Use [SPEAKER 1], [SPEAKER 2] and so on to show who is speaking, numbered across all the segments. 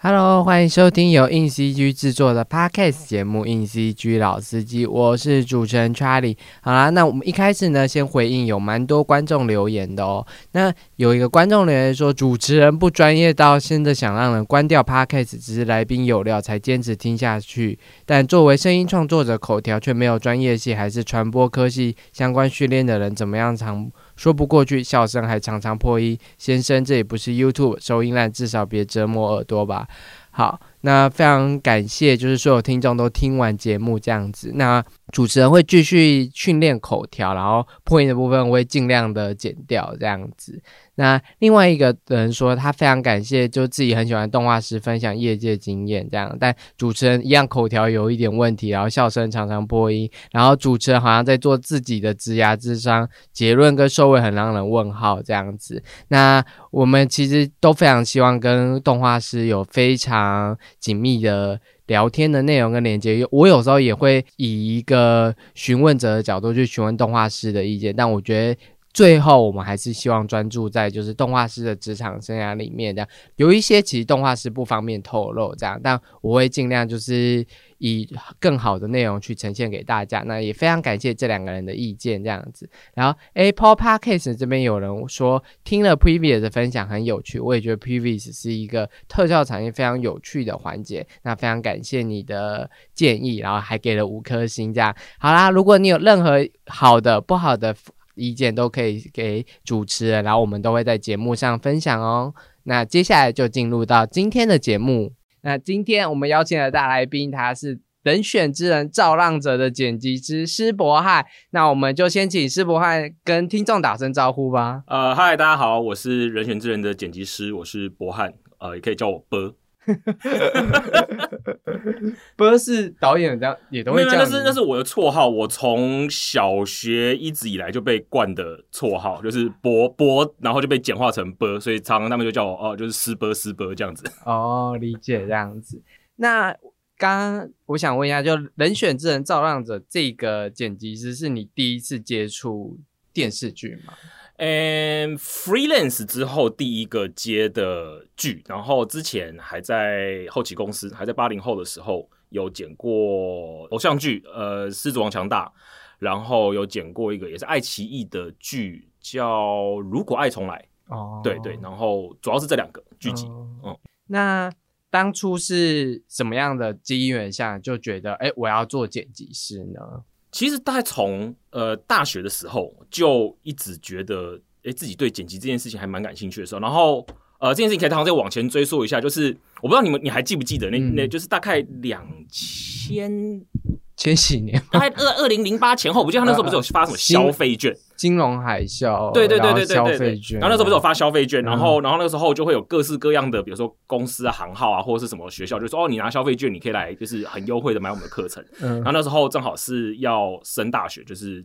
[SPEAKER 1] Hello，欢迎收听由硬 CG 制作的 Podcast 节目《硬 CG 老司机》，我是主持人 Charlie。好啦，那我们一开始呢，先回应有蛮多观众留言的哦。那有一个观众留言说，主持人不专业到现在想让人关掉 Podcast，只是来宾有料才坚持听下去。但作为声音创作者，口条却没有专业系还是传播科系相关训练的人，怎么样常说不过去？笑声还常常破音。先生，这也不是 YouTube 收音烂，至少别折磨耳朵吧。好，那非常感谢，就是所有听众都听完节目这样子。那主持人会继续训练口条，然后破音的部分会尽量的剪掉这样子。那另外一个人说，他非常感谢，就自己很喜欢动画师分享业界经验这样，但主持人一样口条有一点问题，然后笑声常常破音，然后主持人好像在做自己的职牙智商，结论跟收尾很让人问号这样子。那我们其实都非常希望跟动画师有非常紧密的聊天的内容跟连接。我有时候也会以一个询问者的角度去询问动画师的意见，但我觉得。最后，我们还是希望专注在就是动画师的职场生涯里面，这样有一些其实动画师不方便透露，这样，但我会尽量就是以更好的内容去呈现给大家。那也非常感谢这两个人的意见，这样子。然后，Apple Podcast 这边有人说听了 Previous 的分享很有趣，我也觉得 Previous 是一个特效产业非常有趣的环节。那非常感谢你的建议，然后还给了五颗星，这样好啦。如果你有任何好的、不好的。意见都可以给主持人，然后我们都会在节目上分享哦。那接下来就进入到今天的节目。那今天我们邀请的大来宾，他是人选之人造浪者的剪辑师施博汉。那我们就先请施博汉跟听众打声招呼吧。
[SPEAKER 2] 呃，嗨，大家好，我是人选之人的剪辑师，我是博汉，呃，也可以叫我波。
[SPEAKER 1] 不是导演这样也都会这样，
[SPEAKER 2] 那是那是我的绰号，我从小学一直以来就被冠的绰号，就是波波，然后就被简化成波，所以常常他们就叫我哦，就是师波师波这样子。
[SPEAKER 1] 哦，理解这样子。那刚刚我想问一下，就人选之人造浪者这个剪辑师，是你第一次接触电视剧吗？
[SPEAKER 2] 嗯，freelance 之后第一个接的剧，然后之前还在后期公司，还在八零后的时候有剪过偶像剧，呃，《狮子王强大》，然后有剪过一个也是爱奇艺的剧，叫《如果爱重来》。哦，对对，然后主要是这两个剧集。嗯，
[SPEAKER 1] 那当初是什么样的机缘下就觉得，哎，我要做剪辑师呢？
[SPEAKER 2] 其实大概从呃大学的时候就一直觉得，哎，自己对剪辑这件事情还蛮感兴趣的时候，然后呃这件事情可以再往前追溯一下，就是我不知道你们你还记不记得那那就是大概两千。
[SPEAKER 1] 前几年，
[SPEAKER 2] 他还二二零零八前后，我记得他那时候不是有发什么消费券，
[SPEAKER 1] 金融海啸，
[SPEAKER 2] 对对对对对
[SPEAKER 1] 消费券。
[SPEAKER 2] 然后那时候不是有发消费券，然后然后那个时候就会有各式各样的，比如说公司啊、行号啊，或者是什么学校，就说哦，你拿消费券，你可以来，就是很优惠的买我们的课程。然后那时候正好是要升大学，就是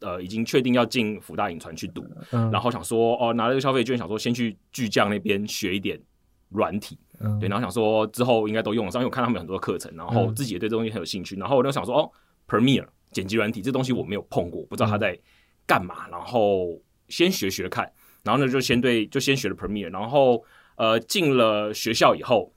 [SPEAKER 2] 呃已经确定要进福大影传去读，然后想说哦，拿了个消费券，想说先去巨匠那边学一点软体。对，然后想说之后应该都用得上，因为我看他们很多课程，然后自己也对这东西很有兴趣。然后我就想说，哦，Premiere 剪辑软体这东西我没有碰过，不知道他在干嘛。然后先学学看，然后呢就先对，就先学了 Premiere。然后呃进了学校以后，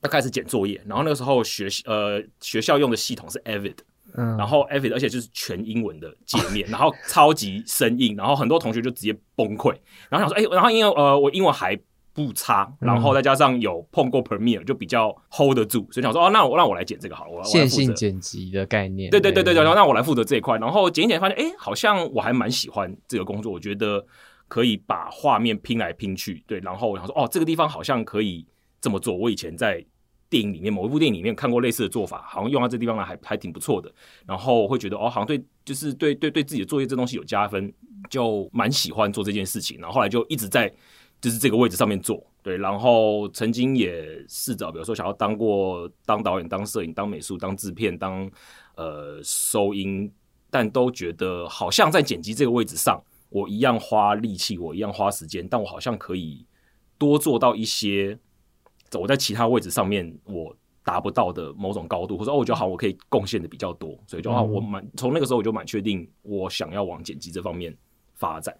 [SPEAKER 2] 他开始剪作业。然后那个时候学呃学校用的系统是 Avid，嗯，然后 Avid 而且就是全英文的界面，然后超级生硬，然后很多同学就直接崩溃。然后想说，哎，然后因为呃我英文还。不差，然后再加上有碰过 Premiere，就比较 hold 得住，所以想说哦，那我让我来剪这个好了，我
[SPEAKER 1] 线性剪辑的概念，
[SPEAKER 2] 对对对对对，然后让我来负责这一块，然后剪一剪发现，哎，好像我还蛮喜欢这个工作，我觉得可以把画面拼来拼去，对，然后我想说哦，这个地方好像可以这么做，我以前在电影里面某一部电影里面看过类似的做法，好像用到这地方来还还挺不错的，然后会觉得哦，好像对，就是对对对自己的作业这东西有加分，就蛮喜欢做这件事情，然后后来就一直在。就是这个位置上面做对，然后曾经也试着，比如说想要当过当导演、当摄影、当美术、当制片、当呃收音，但都觉得好像在剪辑这个位置上，我一样花力气，我一样花时间，但我好像可以多做到一些我在其他位置上面我达不到的某种高度，或者哦，我觉得好，我可以贡献的比较多，所以就啊，我蛮从那个时候我就蛮确定，我想要往剪辑这方面发展。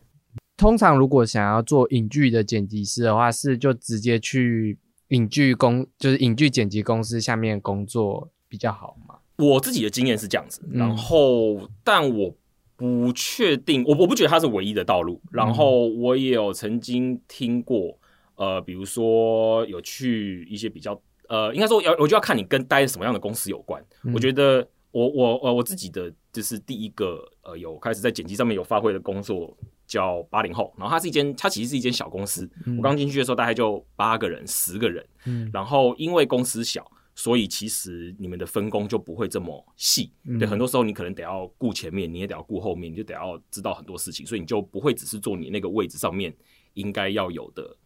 [SPEAKER 1] 通常如果想要做影剧的剪辑师的话，是就直接去影剧公就是影剧剪辑公司下面工作比较好吗？
[SPEAKER 2] 我自己的经验是这样子，然后但我不确定，我我不觉得它是唯一的道路。然后我也有曾经听过，呃，比如说有去一些比较，呃，应该说要我就要看你跟待什么样的公司有关。我觉得我我呃我自己的就是第一个呃有开始在剪辑上面有发挥的工作叫八零后，然后它是一间它其实是一间小公司，我刚进去的时候大概就八个人十个人，嗯，然后因为公司小。所以其实你们的分工就不会这么细，对，很多时候你可能得要顾前面，你也得要顾后面，你就得要知道很多事情，所以你就不会只是做你那个位置上面应该要有的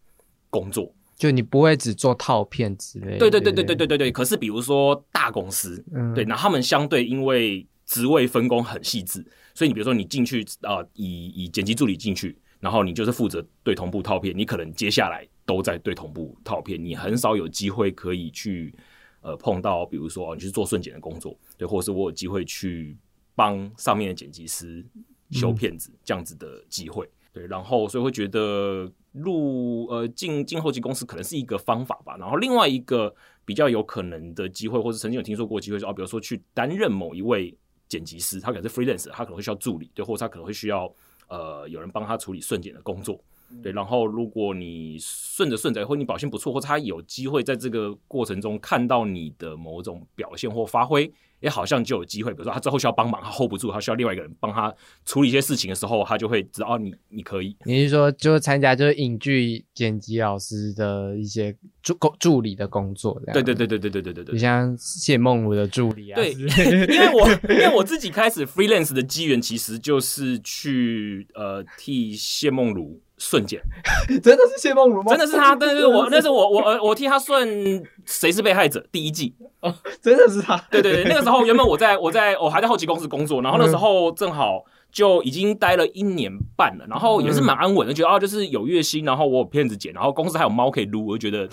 [SPEAKER 2] 工作，
[SPEAKER 1] 就你不会只做套片之类。
[SPEAKER 2] 对对对对对对对对。可是比如说大公司，嗯对，那他们相对因为职位分工很细致，所以你比如说你进去啊，以以剪辑助理进去，然后你就是负责对同步套片，你可能接下来都在对同步套片，你很少有机会可以去。呃，碰到比如说你去做顺剪的工作，对，或者是我有机会去帮上面的剪辑师修片子这样子的机会，对，然后所以会觉得入呃进进后期公司可能是一个方法吧。然后另外一个比较有可能的机会，或者曾经有听说过机会，是哦，比如说去担任某一位剪辑师，他可能是 freelance，他可能会需要助理，对，或者他可能会需要呃有人帮他处理顺剪的工作。对，然后如果你顺着顺着，或你表现不错，或者他有机会在这个过程中看到你的某种表现或发挥。也好像就有机会，比如说他之后需要帮忙，他 hold 不住，他需要另外一个人帮他处理一些事情的时候，他就会知道哦，你你可以。
[SPEAKER 1] 你是说，就参加就是影剧剪辑老师的一些助助理的工作？
[SPEAKER 2] 对对对对对对对对对。
[SPEAKER 1] 你像谢梦茹的助理啊？
[SPEAKER 2] 对，因为我因为我自己开始 freelance 的机缘，其实就是去呃替谢梦茹顺剪。
[SPEAKER 1] 真的是谢梦如吗？
[SPEAKER 2] 真的是他，但是我 那是我我我替他顺谁是被害者第一季。
[SPEAKER 1] 哦，真的是他。
[SPEAKER 2] 对对对，那个时候原本我在我在我还在后期公司工作，然后那时候正好就已经待了一年半了，然后也是蛮安稳的，觉得啊就是有月薪，然后我有片子剪，然后公司还有猫可以撸，我就觉得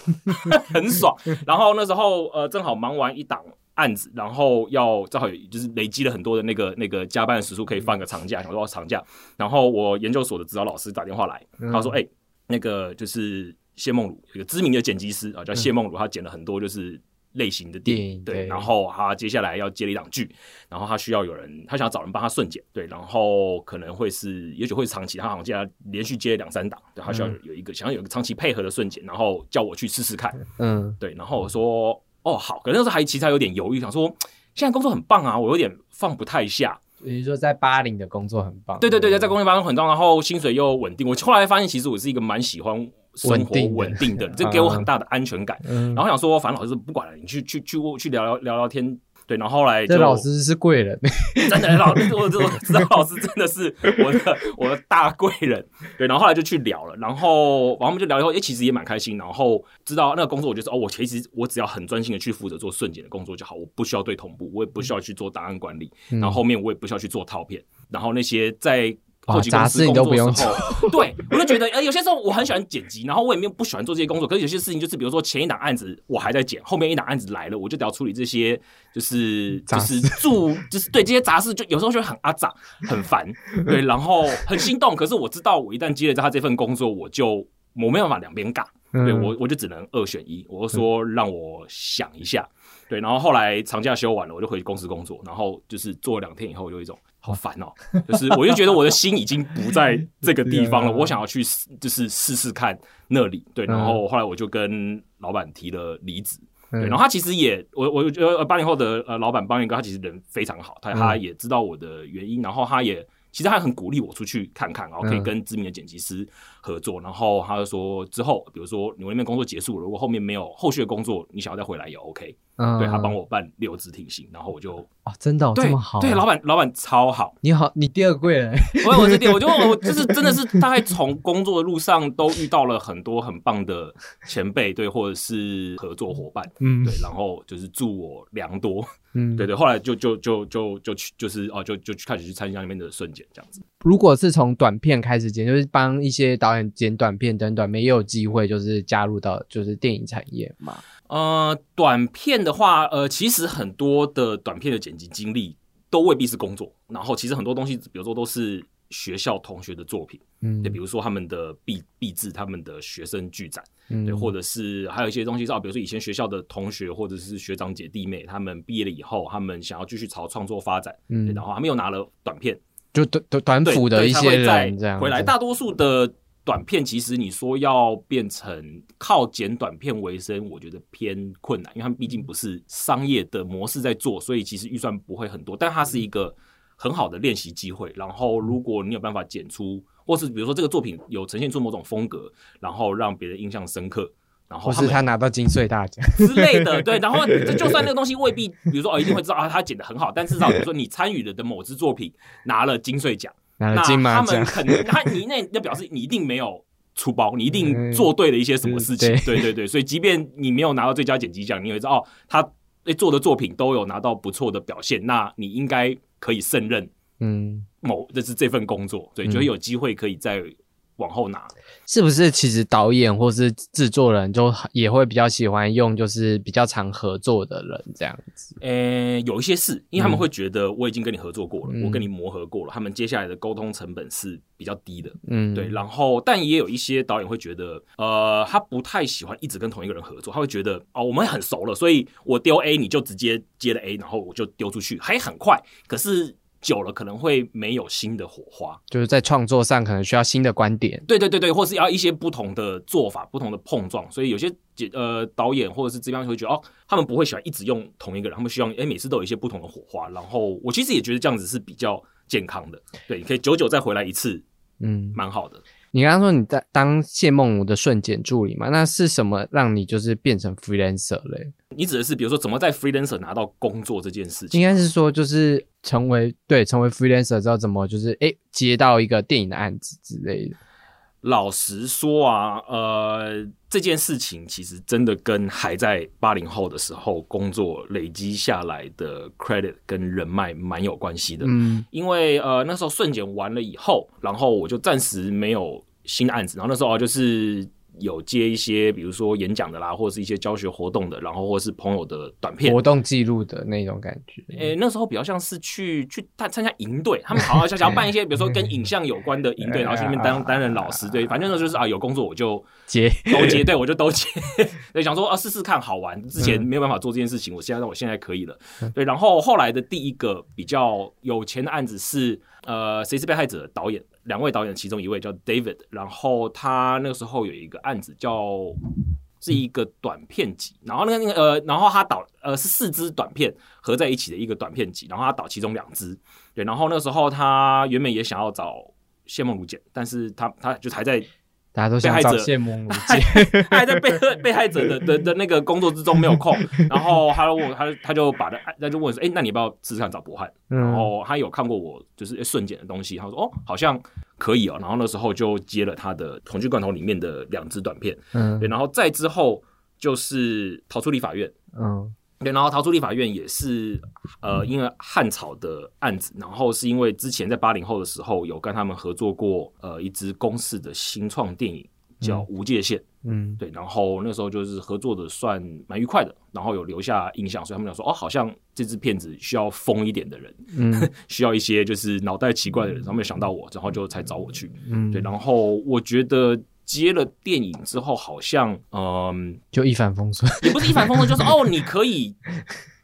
[SPEAKER 2] 很爽。然后那时候呃正好忙完一档案子，然后要正好就是累积了很多的那个那个加班的时数，可以放个长假，想说长假。然后我研究所的指导老师打电话来，他说：“哎，那个就是谢梦茹，一个知名的剪辑师啊，叫谢梦茹，他剪了很多就是。”类型的电影，对，然后他接下来要接了一档剧，然后他需要有人，他想要找人帮他顺剪，对，然后可能会是，也许会长期，他好像接他连续接两三档，对，他需要有一个想要有一个长期配合的顺剪，然后叫我去试试看，嗯，对，然后我说，哦，好，可能那时候还其实还有点犹豫，想说现在工作很棒啊，我有点放不太下。
[SPEAKER 1] 比如说在巴黎的工作很棒，
[SPEAKER 2] 对对对对，在工业发展很棒，然后薪水又稳定，我后来发现其实我是一个蛮喜欢。生活稳定的，这 给我很大的安全感。然后想说，反正老师不管了，你去去去去聊聊聊聊天。对，然后后来
[SPEAKER 1] 这老师是贵人，
[SPEAKER 2] 真的老师，我我知道老师真的是我的我的大贵人。对，然后后来就去聊了，然后然后我们就聊以后，哎，其实也蛮开心。然后知道那个工作，我就说哦，我其实我只要很专心的去负责做瞬检的工作就好，我不需要对同步，我也不需要去做档案管理，然后后面我也不需要去做套片，然后那些在。后期公司工作时候，对我就觉得，呃，有些时候我很喜欢剪辑，然后我也没有不喜欢做这些工作。可是有些事情就是，比如说前一档案子我还在剪，后面一档案子来了，我就得要处理这些，就是就是做，就是对这些杂事，就有时候就很阿杂，很烦，对，然后很心动。可是我知道，我一旦接了他这份工作，我就我没办法两边尬，对我我就只能二选一。我就说让我想一下，对，然后后来长假休完了，我就回公司工作，然后就是做两天以后，有一种。好烦哦，就是我就觉得我的心已经不在这个地方了，我想要去就是试试看那里，对，然后后来我就跟老板提了离职，对，然后他其实也，我我觉得八零后的呃老板邦彦哥他其实人非常好，他他也知道我的原因，然后他也其实他很鼓励我出去看看，然后可以跟知名的剪辑师合作，然后他就说之后比如说你那边工作结束了，如果后面没有后续的工作，你想要再回来也 OK。嗯对他帮我办留职停薪，然后我就
[SPEAKER 1] 啊，真的这么好？
[SPEAKER 2] 对，老板老板超好。
[SPEAKER 1] 你好，你第二贵人。
[SPEAKER 2] 我我是第，我就我就是真的是大概从工作的路上都遇到了很多很棒的前辈，对，或者是合作伙伴，嗯，对，然后就是助我良多，嗯，对对。后来就就就就就去就是哦，就就去开始去参加那边的瞬间这样子。
[SPEAKER 1] 如果是从短片开始剪，就是帮一些导演剪短片等短片，也有机会就是加入到就是电影产业嘛。
[SPEAKER 2] 呃，短片的话，呃，其实很多的短片的剪辑经历都未必是工作，然后其实很多东西，比如说都是学校同学的作品，嗯，对，比如说他们的毕毕制，他们的学生剧展，对，或者是还有一些东西，照比如说以前学校的同学或者是学长姐弟妹，他们毕业了以后，他们想要继续朝创作发展，嗯，然后他们又拿了短片，
[SPEAKER 1] 就短短短幅的一些人这样
[SPEAKER 2] 回来，大多数的。短片其实你说要变成靠剪短片为生，我觉得偏困难，因为他们毕竟不是商业的模式在做，所以其实预算不会很多。但它是一个很好的练习机会。然后如果你有办法剪出，或是比如说这个作品有呈现出某种风格，然后让别人印象深刻，然后
[SPEAKER 1] 是他拿到金穗大奖
[SPEAKER 2] 之类的，对。然后就算那个东西未必，比如说哦一定会知道啊，他剪的很好，但至少比如说你参与了的某支作品拿了金穗奖。
[SPEAKER 1] 那他
[SPEAKER 2] 们肯定，他你那那表示你一定没有出包，你一定做对了一些什么事情。对对对，所以即便你没有拿到最佳剪辑奖，你也知道哦，他做的作品都有拿到不错的表现，那你应该可以胜任。嗯，某这是这份工作，对，就会有机会可以在。往后拿，
[SPEAKER 1] 是不是？其实导演或是制作人就也会比较喜欢用，就是比较常合作的人这样子。
[SPEAKER 2] 呃，有一些是因为他们会觉得我已经跟你合作过了，我跟你磨合过了，他们接下来的沟通成本是比较低的。嗯，对。然后，但也有一些导演会觉得，呃，他不太喜欢一直跟同一个人合作，他会觉得哦，我们很熟了，所以我丢 A 你就直接接了 A，然后我就丢出去，还很快。可是。久了可能会没有新的火花，
[SPEAKER 1] 就是在创作上可能需要新的观点。
[SPEAKER 2] 对对对对，或是要一些不同的做法、不同的碰撞。所以有些呃导演或者是这边会觉得哦，他们不会喜欢一直用同一个人，他们希望哎每次都有一些不同的火花。然后我其实也觉得这样子是比较健康的。对，你可以久久再回来一次，嗯，蛮好的。
[SPEAKER 1] 你刚刚说你在当谢梦茹的瞬间助理嘛？那是什么让你就是变成 freelancer 嘞？
[SPEAKER 2] 你指的是比如说怎么在 freelancer 拿到工作这件事情？
[SPEAKER 1] 应该是说就是成为对成为 freelancer 之后怎么就是哎接到一个电影的案子之类的。
[SPEAKER 2] 老实说啊，呃，这件事情其实真的跟还在八零后的时候工作累积下来的 credit 跟人脉蛮有关系的。嗯，因为呃那时候瞬剪完了以后，然后我就暂时没有新的案子，然后那时候啊就是。有接一些，比如说演讲的啦，或者是一些教学活动的，然后或者是朋友的短片
[SPEAKER 1] 活动记录的那种感觉。
[SPEAKER 2] 诶，那时候比较像是去去参参加营队，他们好好想想要办一些，比如说跟影像有关的营队，然后去那边担担任老师。对，反正呢就是啊，有工作我就
[SPEAKER 1] 接
[SPEAKER 2] 都接，对我就都接。对，想说啊试试看好玩，之前没有办法做这件事情，我现在让我现在可以了。对，然后后来的第一个比较有钱的案子是呃，谁是被害者？导演。两位导演，其中一位叫 David，然后他那个时候有一个案子叫是一个短片集，然后那个那个呃，然后他导呃是四支短片合在一起的一个短片集，然后他导其中两支，对，然后那个时候他原本也想要找谢梦如剪，但是他他就还在。
[SPEAKER 1] 大家都想找谢梦
[SPEAKER 2] 他还在被被害者的的的那个工作之中没有空，然后他问他他就把他他就问说，哎，那你不要试试看找博汉？然后他有看过我就是瞬间的东西，他说哦，好像可以哦。然后那时候就接了他的《恐惧罐头》里面的两支短片，嗯，对，然后再之后就是逃出立法院，嗯。对，然后逃出立法院也是，呃，因为汉草的案子，然后是因为之前在八零后的时候有跟他们合作过，呃，一支公式的新创电影叫《无界限》，嗯，对，然后那时候就是合作的算蛮愉快的，然后有留下印象，所以他们讲说，哦，好像这支片子需要疯一点的人，嗯，需要一些就是脑袋奇怪的人，他们想到我，然后就才找我去，嗯，对，然后我觉得。接了电影之后，好像嗯，
[SPEAKER 1] 就一帆风顺，
[SPEAKER 2] 也不是一帆风顺，就是哦，你可以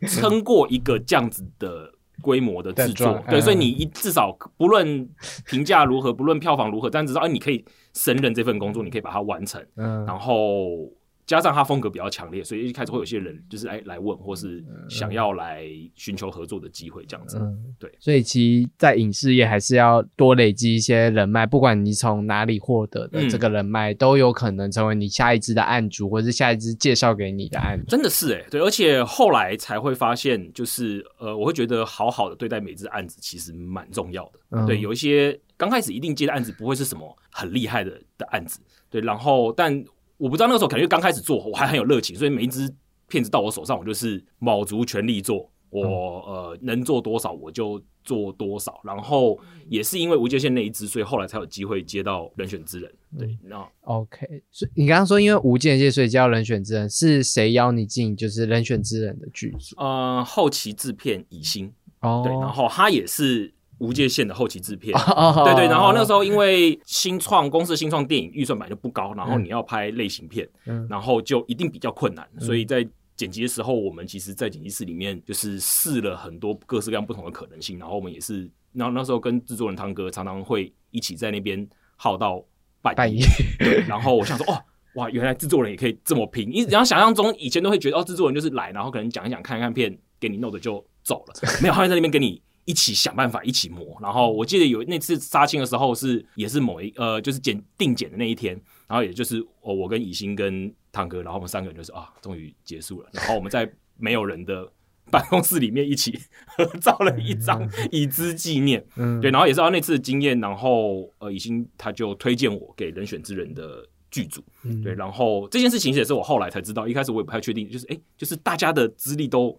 [SPEAKER 2] 撑过一个这样子的规模的制作，对，所以你一至少不论评价如何，不论票房如何，但至少哎，你可以胜任这份工作，你可以把它完成，嗯，然后。加上他风格比较强烈，所以一开始会有些人就是来来问，或是想要来寻求合作的机会这样子。对，
[SPEAKER 1] 所以其实，在影视业还是要多累积一些人脉，不管你从哪里获得的这个人脉，都有可能成为你下一支的案主，或者是下一支介绍给你的案。
[SPEAKER 2] 真的是哎，对，而且后来才会发现，就是呃，我会觉得好好的对待每支案子其实蛮重要的。对，有一些刚开始一定接的案子不会是什么很厉害的的案子，对，然后但。我不知道那个时候感觉刚开始做，我还很有热情，所以每一只片子到我手上，我就是卯足全力做。我呃能做多少我就做多少。然后也是因为无界线那一支，所以后来才有机会接到人选之人。对，那
[SPEAKER 1] OK。所以你刚刚说因为无界线，所以叫人选之人，是谁邀你进就是人选之人的剧组？
[SPEAKER 2] 呃，后期制片以心哦，对，然后他也是。无界限的后期制片，对对，然后那时候因为新创公司新创电影预算本来就不高，然后你要拍类型片，然后就一定比较困难，所以在剪辑的时候，我们其实，在剪辑室里面就是试了很多各式各样不同的可能性，然后我们也是，然后那时候跟制作人汤哥常常会一起在那边耗到半夜，对，然后我想说，哦，哇，原来制作人也可以这么拼，你然后想象中以前都会觉得，哦，制作人就是来，然后可能讲一讲，看一看片，给你弄的就走了，没有，他会在那边给你。一起想办法，一起磨。然后我记得有那次杀青的时候，是也是某一呃，就是剪定剪的那一天。然后也就是我我跟以欣跟汤哥，然后我们三个人就是啊，终于结束了。然后我们在没有人的办公室里面一起 合照了一张，以资纪念。嗯，对。然后也是道那次的经验，然后呃，以欣他就推荐我给人选之人的剧组。对，然后这件事情也是我后来才知道，一开始我也不太确定，就是哎，就是大家的资历都。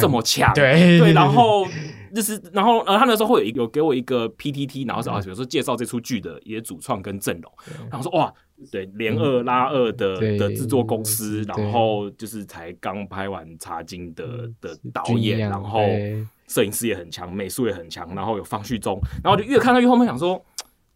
[SPEAKER 2] 这么强，
[SPEAKER 1] 对。
[SPEAKER 2] 对，然后就是，然后呃，他那时候会有一有给我一个 PTT，然后啊，比如说介绍这出剧的一些主创跟阵容，然后说哇，对，连二拉二的的制作公司，然后就是才刚拍完《茶金》的的导演，然后摄影师也很强，美术也很强，然后有方旭中，然后就越看到越后面想说。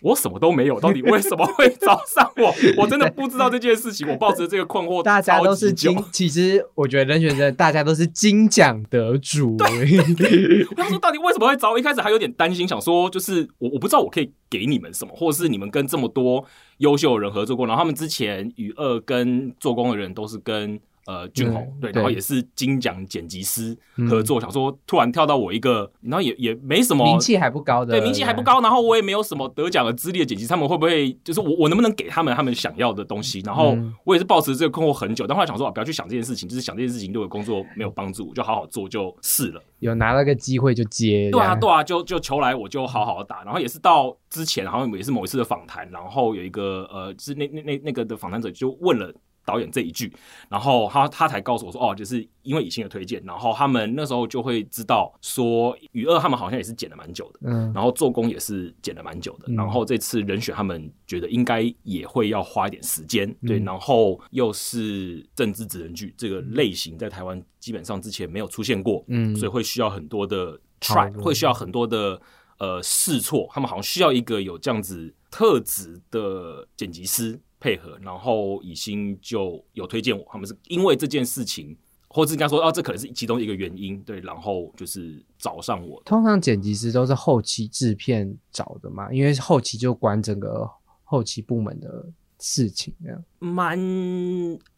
[SPEAKER 2] 我什么都没有，到底为什么会找上我？我真的不知道这件事情。我抱着这个困惑，
[SPEAKER 1] 大家都是金。其实我觉得人选人大家都是金奖得主。
[SPEAKER 2] 我想说，到底为什么会找我？一开始还有点担心，想说就是我我不知道我可以给你们什么，或者是你们跟这么多优秀的人合作过，然后他们之前与二跟做工的人都是跟。呃，俊宏对，然后也是金奖剪辑师合作，想说突然跳到我一个，然后也也没什么
[SPEAKER 1] 名气还不高的，
[SPEAKER 2] 对，名气还不高，然后我也没有什么得奖的资历的剪辑，他们会不会就是我我能不能给他们他们想要的东西？然后我也是抱持这个困惑很久，但后来想说啊，不要去想这件事情，就是想这件事情对我工作没有帮助，就好好做就是了。
[SPEAKER 1] 有拿到个机会就接，
[SPEAKER 2] 对啊对啊，就就求来我就好好打，然后也是到之前好像也是某一次的访谈，然后有一个呃，是那那那那个的访谈者就问了。导演这一句，然后他他才告诉我说，哦，就是因为以欣的推荐，然后他们那时候就会知道说，雨二他们好像也是剪了蛮久的，嗯，然后做工也是剪了蛮久的，然后这次人选他们觉得应该也会要花一点时间，对，然后又是政治职人剧这个类型在台湾基本上之前没有出现过，嗯，所以会需要很多的 try，会需要很多的呃试错，他们好像需要一个有这样子特质的剪辑师。配合，然后以心就有推荐我，他们是因为这件事情，或者应该说，哦，这可能是其中一个原因，对，然后就是找上我。
[SPEAKER 1] 通常剪辑师都是后期制片找的嘛，因为后期就管整个后期部门的事情，这样。
[SPEAKER 2] 蛮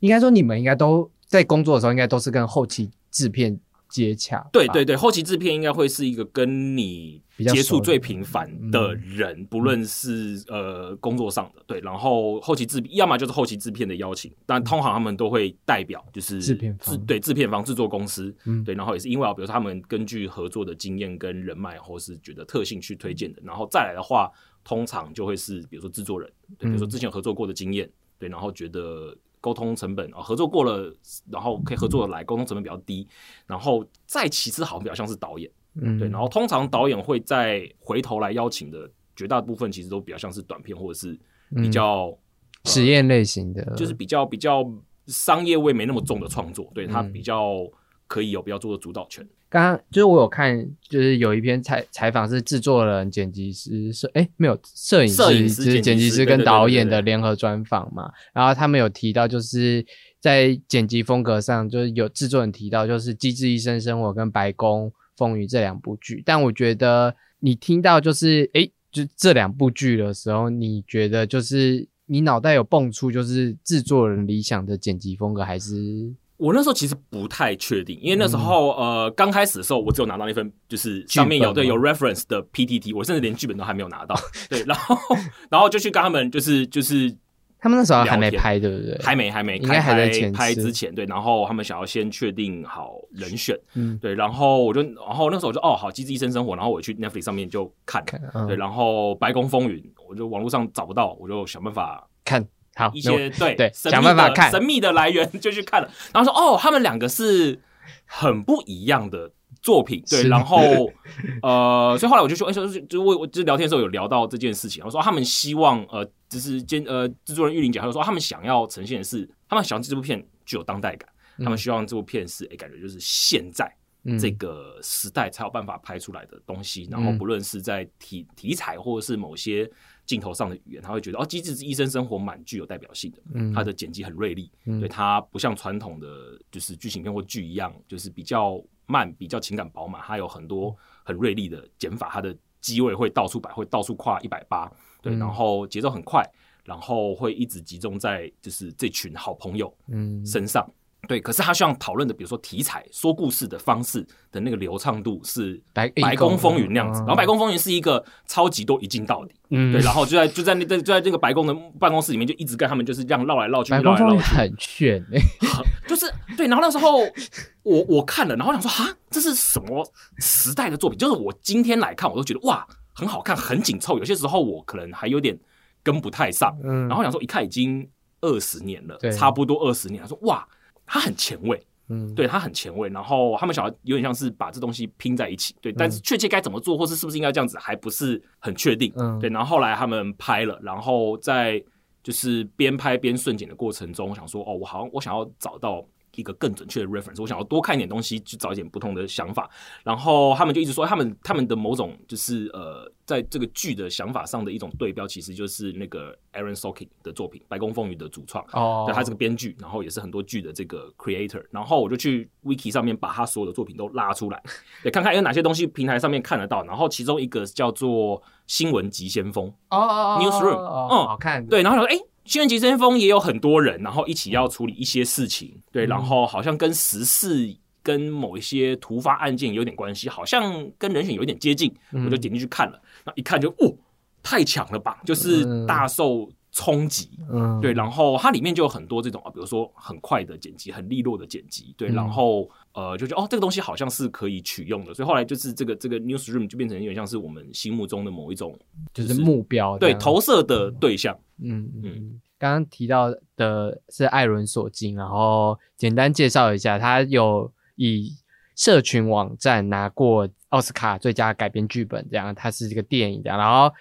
[SPEAKER 1] 应该说，你们应该都在工作的时候，应该都是跟后期制片。接洽，
[SPEAKER 2] 对对对，后期制片应该会是一个跟你接触最频繁的人，不论是呃工作上的对，然后后期制，要么就是后期制片的邀请，但通常他们都会代表就是
[SPEAKER 1] 制片方，
[SPEAKER 2] 对制片方制作公司，对，然后也是因为啊，比如说他们根据合作的经验跟人脉，或是觉得特性去推荐的，然后再来的话，通常就会是比如说制作人，比如说之前合作过的经验，对，然后觉得。沟通成本啊，合作过了，然后可以合作的来，沟通成本比较低。然后再其次，好像比较像是导演，嗯，对。然后通常导演会在回头来邀请的绝大部分，其实都比较像是短片或者是比较
[SPEAKER 1] 实验类型的，
[SPEAKER 2] 就是比较比较商业味没那么重的创作，对他比较可以有比较做的主导权。
[SPEAKER 1] 刚刚就是我有看，就是有一篇采采访是制作人、剪辑师摄哎没有摄影师，就是剪辑师跟导演的联合专访嘛。然后他们有提到，就是在剪辑风格上，就是有制作人提到，就是《机智医生生活》跟《白宫风云》这两部剧。但我觉得你听到就是哎，就这两部剧的时候，你觉得就是你脑袋有蹦出就是制作人理想的剪辑风格，还是？
[SPEAKER 2] 我那时候其实不太确定，因为那时候呃刚开始的时候，我只有拿到那份就是上面有对有 reference 的 PTT，我甚至连剧本都还没有拿到。对，然后然后就去跟他们就是就是
[SPEAKER 1] 他们那时候还没拍，对不对？
[SPEAKER 2] 还没还没，
[SPEAKER 1] 应该还在
[SPEAKER 2] 拍之前。对，然后他们想要先确定好人选，嗯，对，然后我就然后那时候我就哦好，机智医生生活，然后我去 Netflix 上面就看，对，然后白宫风云，我就网络上找不到，我就想办法
[SPEAKER 1] 看。好，
[SPEAKER 2] 一些对
[SPEAKER 1] 对，想办法看。
[SPEAKER 2] 神秘的来源就去看了，然后说哦，他们两个是很不一样的作品，对，然后 呃，所以后来我就说，哎，就就我我就聊天的时候有聊到这件事情，我说他们希望呃，就是监呃制作人玉玲讲，他说他们想要呈现的是，他们想这部片具有当代感，他们希望这部片是哎，感觉就是现在这个时代才有办法拍出来的东西。然后不论是在题题材或者是某些镜头上的语言，他会觉得哦，《机智医生生活》蛮具有代表性的。嗯，他的剪辑很锐利，对他不像传统的就是剧情片或剧一样，就是比较慢、比较情感饱满。他有很多很锐利的剪法，他的机位会到处摆，会到处跨一百八。对，然后节奏很快，然后会一直集中在就是这群好朋友嗯身上。对，可是他希望讨论的，比如说题材、说故事的方式的那个流畅度是白白宫风云那样子。然后白宫风云是一个超级多一镜到底，嗯，对，然后就在就在那在就在这个白宫的办公室里面，就一直跟他们就是这样绕来绕去，绕来绕去，
[SPEAKER 1] 很炫，
[SPEAKER 2] 就是对。然后那时候我我看了，然后想说哈，这是什么时代的作品？就是我今天来看，我都觉得哇，很好看，很紧凑。有些时候我可能还有点跟不太上，嗯，然后想说一看已经二十年了，差不多二十年，他说哇。他很前卫，嗯，对他很前卫，然后他们想要有点像是把这东西拼在一起，对，但是确切该怎么做，或是是不是应该这样子，还不是很确定，嗯，对，然后后来他们拍了，然后在就是边拍边顺景的过程中，我想说，哦，我好像我想要找到。一个更准确的 reference，我想要多看一点东西，去找一点不同的想法。然后他们就一直说，他们他们的某种就是呃，在这个剧的想法上的一种对标，其实就是那个 Aaron Sorkin 的作品《白宫风云》的主创哦，对他这个编剧，然后也是很多剧的这个 creator。然后我就去 wiki 上面把他所有的作品都拉出来，对，看看有哪些东西平台上面看得到。然后其中一个叫做《新闻急先锋》
[SPEAKER 1] 哦
[SPEAKER 2] ，Newsroom，
[SPEAKER 1] 嗯，好看，
[SPEAKER 2] 对，然后说哎。新闻急先锋也有很多人，然后一起要处理一些事情，对，然后好像跟时事、跟某一些突发案件有点关系，好像跟人选有点接近，我就点进去看了，那一看就哦，太强了吧，就是大受冲击，嗯，对，然后它里面就有很多这种啊，比如说很快的剪辑，很利落的剪辑，对，然后呃，就觉得哦，这个东西好像是可以取用的，所以后来就是这个这个 newsroom 就变成有点像是我们心目中的某一种
[SPEAKER 1] 就是目标，
[SPEAKER 2] 对，投射的对象。
[SPEAKER 1] 嗯嗯，刚刚提到的是艾伦索金，然后简单介绍一下，他有以社群网站拿过奥斯卡最佳改编剧本，这样，他是这个电影这样。然后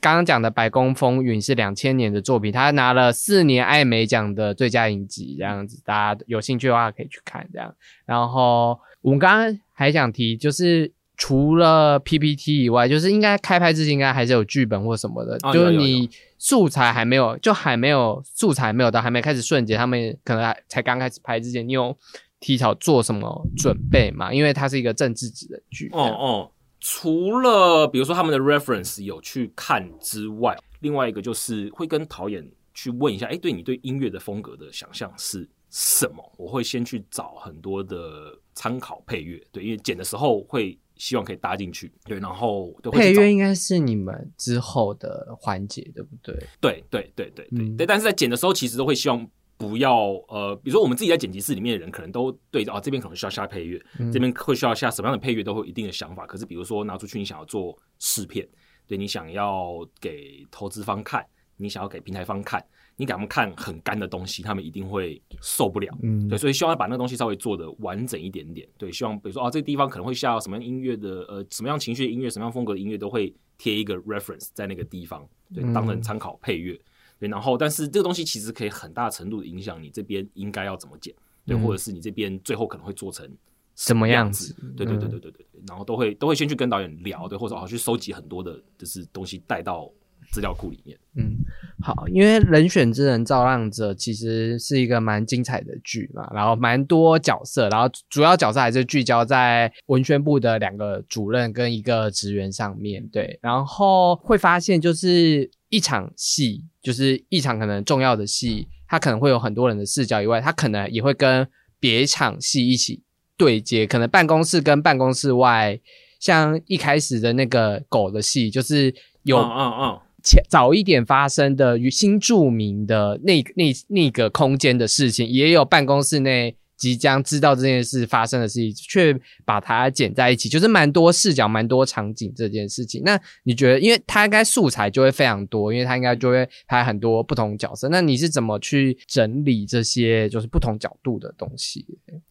[SPEAKER 1] 刚刚讲的《白宫风云》是两千年的作品，他拿了四年艾美奖的最佳影集，这样子，大家有兴趣的话可以去看这样。然后我们刚刚还想提，就是除了 PPT 以外，就是应该开拍之前应该还是有剧本或什么的，就是你。素材还没有，就还没有素材没有到，还没开始瞬间，他们可能才刚开始拍之前，你有提早做什么准备吗？因为它是一个政治值的剧。
[SPEAKER 2] 哦哦，除了比如说他们的 reference 有去看之外，另外一个就是会跟导演去问一下，哎，对你对音乐的风格的想象是什么？我会先去找很多的参考配乐，对，因为剪的时候会。希望可以搭进去，对，然后
[SPEAKER 1] 配乐应该是你们之后的环节，对不对？
[SPEAKER 2] 对对对对对对。但是在剪的时候，其实都会希望不要呃，比如说我们自己在剪辑室里面的人，可能都对啊，这边可能需要下配乐，这边会需要下什么样的配乐，都会有一定的想法。可是比如说拿出去，你想要做试片，对你想要给投资方看，你想要给平台方看。你给他们看很干的东西，他们一定会受不了。嗯，对，所以希望把那个东西稍微做的完整一点点。对，希望比如说啊，这个地方可能会下什么样音乐的，呃，什么样情绪的音乐，什么样风格的音乐，都会贴一个 reference 在那个地方，对，当成参考配乐。对，然后但是这个东西其实可以很大程度的影响你这边应该要怎么剪，对，或者是你这边最后可能会做成
[SPEAKER 1] 什么样子？
[SPEAKER 2] 对对对对对对，然后都会都会先去跟导演聊，对，或者哦去收集很多的就是东西带到。资料库里面，
[SPEAKER 1] 嗯，好，因为人选之人造浪者其实是一个蛮精彩的剧嘛，然后蛮多角色，然后主要角色还是聚焦在文宣部的两个主任跟一个职员上面对，然后会发现就是一场戏，就是一场可能重要的戏，它可能会有很多人的视角以外，它可能也会跟别场戏一起对接，可能办公室跟办公室外，像一开始的那个狗的戏，就是有，嗯嗯。前早一点发生的与新著名的那那那个空间的事情，也有办公室内即将知道这件事发生的事情，却把它剪在一起，就是蛮多视角、蛮多场景这件事情。那你觉得，因为它应该素材就会非常多，因为它应该就会拍很多不同角色。那你是怎么去整理这些就是不同角度的东西？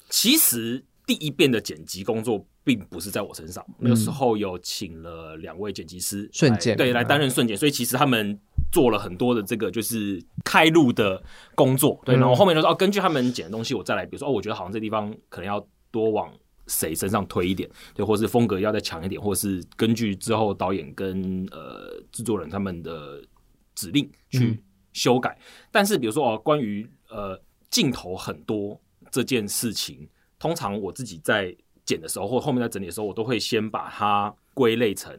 [SPEAKER 2] 其实第一遍的剪辑工作。并不是在我身上，那个时候有请了两位剪辑师
[SPEAKER 1] 瞬间
[SPEAKER 2] 对来担任瞬间，所以其实他们做了很多的这个就是开路的工作，对，然后后面就说哦，根据他们剪的东西，我再来，比如说哦，我觉得好像这地方可能要多往谁身上推一点，对，或是风格要再强一点，或是根据之后导演跟呃制作人他们的指令去修改。但是比如说哦，关于呃镜头很多这件事情，通常我自己在剪的时候或后面在整理的时候，我都会先把它归类成，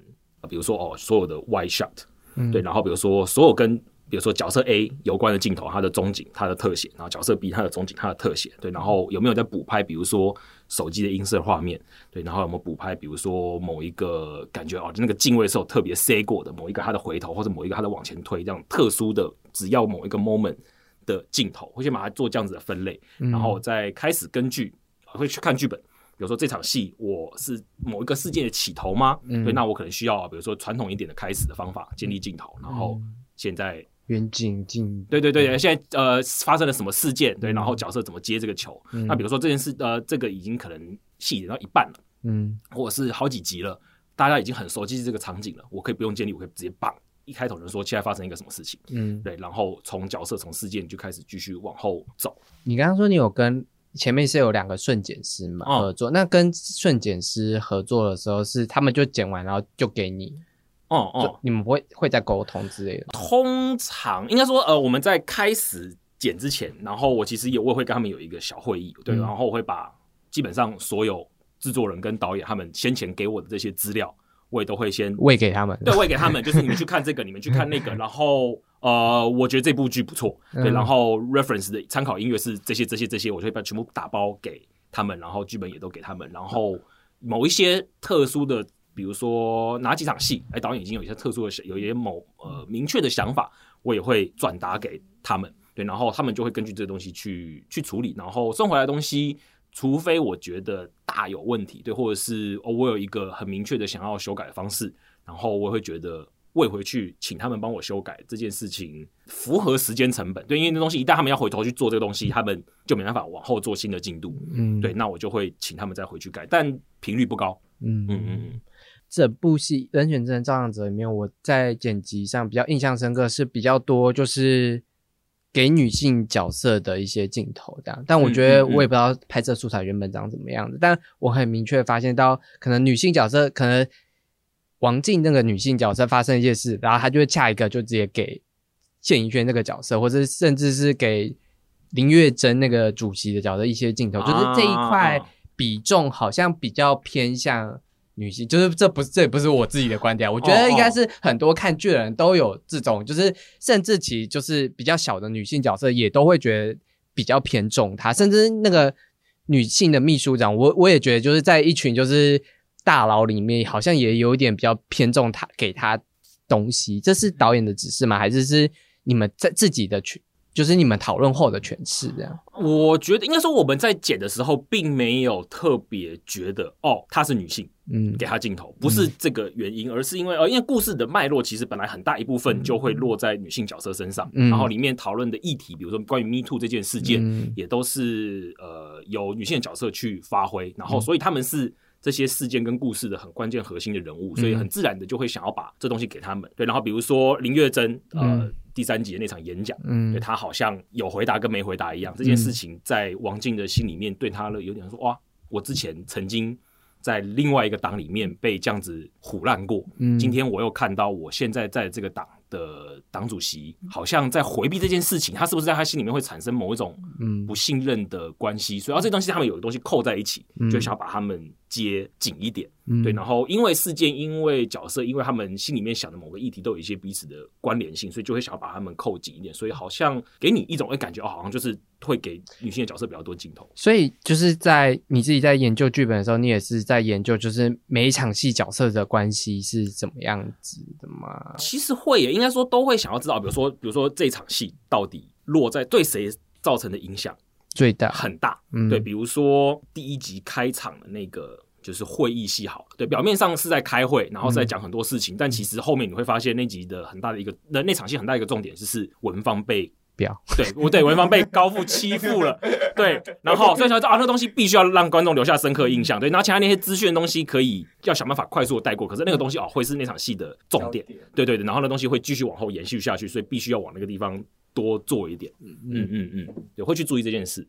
[SPEAKER 2] 比如说哦所有的 wide shot，对，然后比如说所有跟比如说角色 A 有关的镜头，它的中景、它的特写，然后角色 B 它的中景、它的特写，对，然后有没有在补拍？比如说手机的音色画面，对，然后有没有补拍？比如说某一个感觉哦，就那个镜位是有特别塞过的，某一个它的回头或者某一个它的往前推，这样特殊的，只要某一个 moment 的镜头，会先把它做这样子的分类，然后再开始根据会去看剧本。比如说这场戏我是某一个事件的起头吗？对，那我可能需要比如说传统一点的开始的方法，建立镜头，然后现在。
[SPEAKER 1] 远景近，
[SPEAKER 2] 对对对，现在呃发生了什么事件？对，然后角色怎么接这个球？那比如说这件事，呃，这个已经可能戏演到一半了，嗯，或者是好几集了，大家已经很熟悉这个场景了，我可以不用建立，我可以直接棒一开头就说现在发生一个什么事情，嗯，对，然后从角色从事件就开始继续往后走。
[SPEAKER 1] 你刚刚说你有跟前面是有两个瞬剪师嘛合作？那跟瞬剪师合作的时候是他们就剪完然后就给你。哦哦，你们不会会在沟通之类的？
[SPEAKER 2] 通常应该说，呃，我们在开始剪之前，然后我其实也我也会跟他们有一个小会议，对，然后我会把基本上所有制作人跟导演他们先前给我的这些资料，我也都会先
[SPEAKER 1] 喂给他们，
[SPEAKER 2] 对，喂给他们，就是你们去 看这个，你们去看那个，然后呃，我觉得这部剧不错，对，然后 reference 的参考音乐是这些这些这些，我就会把全部打包给他们，然后剧本也都给他们，然后某一些特殊的。比如说哪几场戏，哎，导演已经有一些特殊的、有一些某呃明确的想法，我也会转达给他们，对，然后他们就会根据这个东西去去处理，然后送回来的东西，除非我觉得大有问题，对，或者是哦，我有一个很明确的想要修改的方式，然后我会觉得喂回去请他们帮我修改这件事情符合时间成本，对，因为那东西一旦他们要回头去做这个东西，他们就没办法往后做新的进度，嗯，对，那我就会请他们再回去改，但频率不高，嗯。嗯嗯。
[SPEAKER 1] 整部戏《人选之人造样者》里面，我在剪辑上比较印象深刻，是比较多就是给女性角色的一些镜头这样。但我觉得我也不知道拍摄素材原本长怎么样子，但我很明确发现到，可能女性角色可能王静那个女性角色发生一些事，然后他就会下一个就直接给谢盈萱那个角色，或者甚至是给林月珍那个主席的角色一些镜头，就是这一块比重好像比较偏向。女性就是这不是这也不是我自己的观点，我觉得应该是很多看剧的人都有这种，就是甚至其就是比较小的女性角色也都会觉得比较偏重她，甚至那个女性的秘书长，我我也觉得就是在一群就是大佬里面，好像也有一点比较偏重他给他东西，这是导演的指示吗？还是是你们在自己的群？就是你们讨论后的诠释，这样。
[SPEAKER 2] 我觉得应该说我们在剪的时候，并没有特别觉得哦，她是女性，嗯，给她镜头，不是这个原因，而是因为呃，因为故事的脉络其实本来很大一部分就会落在女性角色身上，然后里面讨论的议题，比如说关于 Me Too 这件事件，也都是呃由女性的角色去发挥，然后所以他们是。这些事件跟故事的很关键核心的人物，所以很自然的就会想要把这东西给他们。对，然后比如说林月珍，呃，第三集的那场演讲，嗯，对他好像有回答跟没回答一样。这件事情在王静的心里面，对他了有点说哇，我之前曾经在另外一个党里面被这样子唬烂过，嗯，今天我又看到我现在在这个党。的党主席好像在回避这件事情，他是不是在他心里面会产生某一种不信任的关系？所以，这东西他们有的东西扣在一起，就想要把他们接紧一点。嗯对，然后因为事件，因为角色，因为他们心里面想的某个议题都有一些彼此的关联性，所以就会想要把他们扣紧一点。所以，好像给你一种会感觉哦，好像就是会给女性的角色比较多镜头。
[SPEAKER 1] 所以，就是在你自己在研究剧本的时候，你也是在研究，就是每一场戏角色的关系是怎么样子的吗？
[SPEAKER 2] 其实会耶。应该说都会想要知道，比如说，比如说这场戏到底落在对谁造成的影响
[SPEAKER 1] 最大
[SPEAKER 2] 很大，嗯对，比如说第一集开场的那个就是会议戏，好了，对，表面上是在开会，然后在讲很多事情，但其实后面你会发现那集的很大的一个那那场戏很大一个重点就是文芳被。
[SPEAKER 1] 表
[SPEAKER 2] 对，我对文芳被高富欺负了，对，然后所以说啊，那东西必须要让观众留下深刻印象，对，然后其他那些资讯的东西可以要想办法快速的带过，可是那个东西哦会是那场戏的重点，对对对，然后那东西会继续往后延续下去，所以必须要往那个地方多做一点，嗯。嗯嗯嗯，对，会去注意这件事。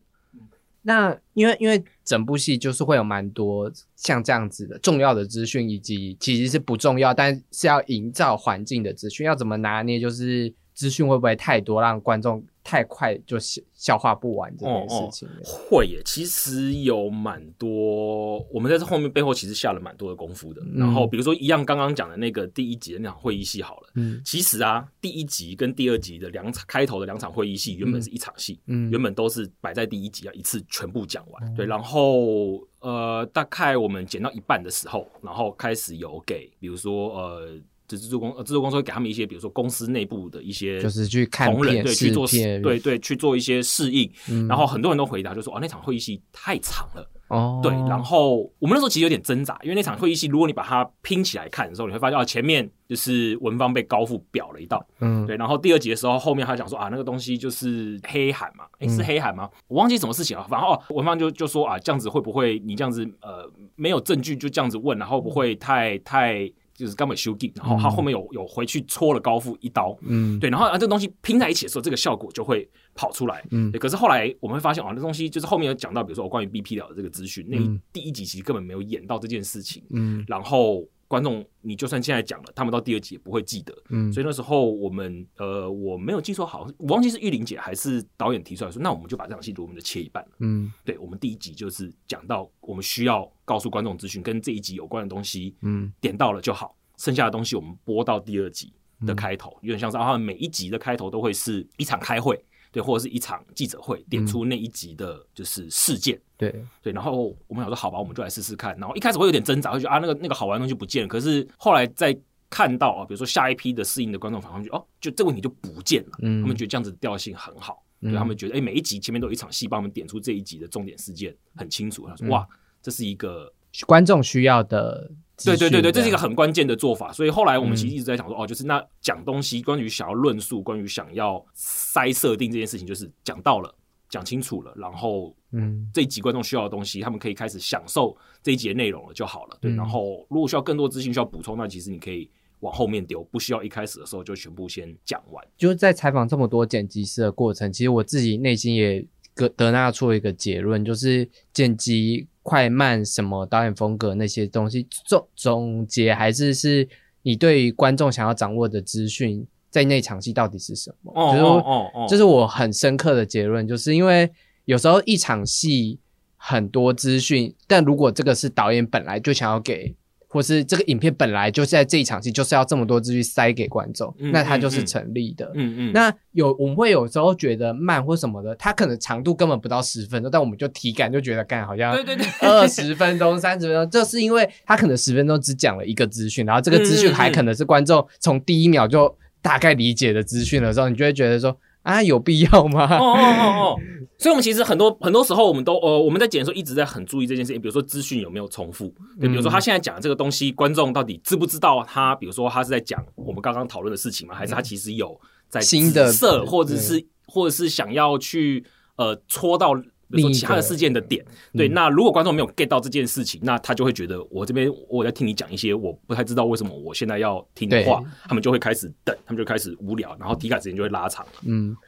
[SPEAKER 1] 那因为因为整部戏就是会有蛮多像这样子的重要的资讯，以及其实是不重要，但是要营造环境的资讯，要怎么拿捏？就是资讯会不会太多，让观众？太快就消消化不完这件事情，
[SPEAKER 2] 会耶。其实有蛮多，我们在这后面背后其实下了蛮多的功夫的。然后比如说一样刚刚讲的那个第一集的那场会议戏好了，嗯，其实啊，第一集跟第二集的两场开头的两场会议戏原本是一场戏，嗯，原本都是摆在第一集啊，一次全部讲完。对，然后呃，大概我们剪到一半的时候，然后开始有给，比如说呃。这制作公呃制作公司会给他们一些，比如说公司内部的一些，
[SPEAKER 1] 就是去看同
[SPEAKER 2] 人对去做对对去做一些适应，然后很多人都回答就说哦那场会议戏太长了哦，对，然后我们那时候其实有点挣扎，因为那场会议戏如果你把它拼起来看的时候，你会发现哦前面就是文芳被高富表了一道，嗯，对，然后第二集的时候后面他讲说啊那个东西就是黑函嘛，诶是黑函吗？我忘记什么事情了，反正哦文芳就就说啊这样子会不会你这样子呃没有证据就这样子问，然后不会太太。就是根本修订，然后他后面有有回去戳了高富一刀，嗯，对，然后啊这个东西拼在一起的时候，这个效果就会跑出来，嗯，可是后来我们会发现啊，那东西就是后面有讲到，比如说我关于 BP 了的这个资讯，那第一集其实根本没有演到这件事情，嗯，然后。观众，你就算现在讲了，他们到第二集也不会记得。嗯，所以那时候我们，呃，我没有记错，好，我忘记是玉玲姐还是导演提出来说，那我们就把这场戏我们就切一半了。嗯，对，我们第一集就是讲到我们需要告诉观众资讯跟这一集有关的东西，嗯，点到了就好，剩下的东西我们播到第二集的开头，有点像是啊，每一集的开头都会是一场开会。对，或者是一场记者会，点出那一集的就是事件。
[SPEAKER 1] 对
[SPEAKER 2] 对，然后我们想说，好吧，我们就来试试看。然后一开始会有点挣扎，会觉得啊，那个那个好玩的东西不见了。可是后来再看到啊，比如说下一批的适应的观众反馈，哦，就这个问题就不见了。嗯，他们觉得这样子调性很好，对他们觉得，哎，每一集前面都有一场戏，帮我们点出这一集的重点事件很清楚。他说，哇，这是一个
[SPEAKER 1] 观众需要的。
[SPEAKER 2] 对对对对，这是一个很关键的做法。所以后来我们其实一直在讲说，哦，就是那讲东西，关于想要论述，关于想要塞设定这件事情，就是讲到了，讲清楚了，然后嗯，这一集观众需要的东西，他们可以开始享受这一节内容了就好了。对，然后如果需要更多资讯需要补充，那其实你可以往后面丢，不需要一开始的时候就全部先讲完。
[SPEAKER 1] 就是在采访这么多剪辑师的过程，其实我自己内心也得得那出一个结论，就是剪辑。快慢什么导演风格那些东西总总结还是是你对于观众想要掌握的资讯在那场戏到底是什么？哦哦哦，这是我很深刻的结论，就是因为有时候一场戏很多资讯，但如果这个是导演本来就想要给。或是这个影片本来就在这一场戏就是要这么多字去塞给观众，那它就是成立的。嗯嗯。那有我们会有时候觉得慢或什么的，它可能长度根本不到十分钟，但我们就体感就觉得干好像
[SPEAKER 2] 对对对
[SPEAKER 1] 二十分钟、三十分钟，这是因为它可能十分钟只讲了一个资讯，然后这个资讯还可能是观众从第一秒就大概理解的资讯的时候，你就会觉得说。啊，有必要吗？哦哦哦
[SPEAKER 2] 哦，所以，我们其实很多很多时候，我们都呃，我们在剪的时候一直在很注意这件事情。比如说，资讯有没有重复？对，比如说他现在讲的这个东西，观众到底知不知道？他比如说，他是在讲我们刚刚讨论的事情吗？还是他其实有在
[SPEAKER 1] 新的
[SPEAKER 2] 色，或者是或者是想要去呃戳到？比如说其他的事件的点，对，那如果观众没有 get 到这件事情，那他就会觉得我这边我在听你讲一些我不太知道为什么我现在要听的话，他们就会开始等，他们就开始无聊，然后体感时间就会拉长了。
[SPEAKER 1] 嗯，好，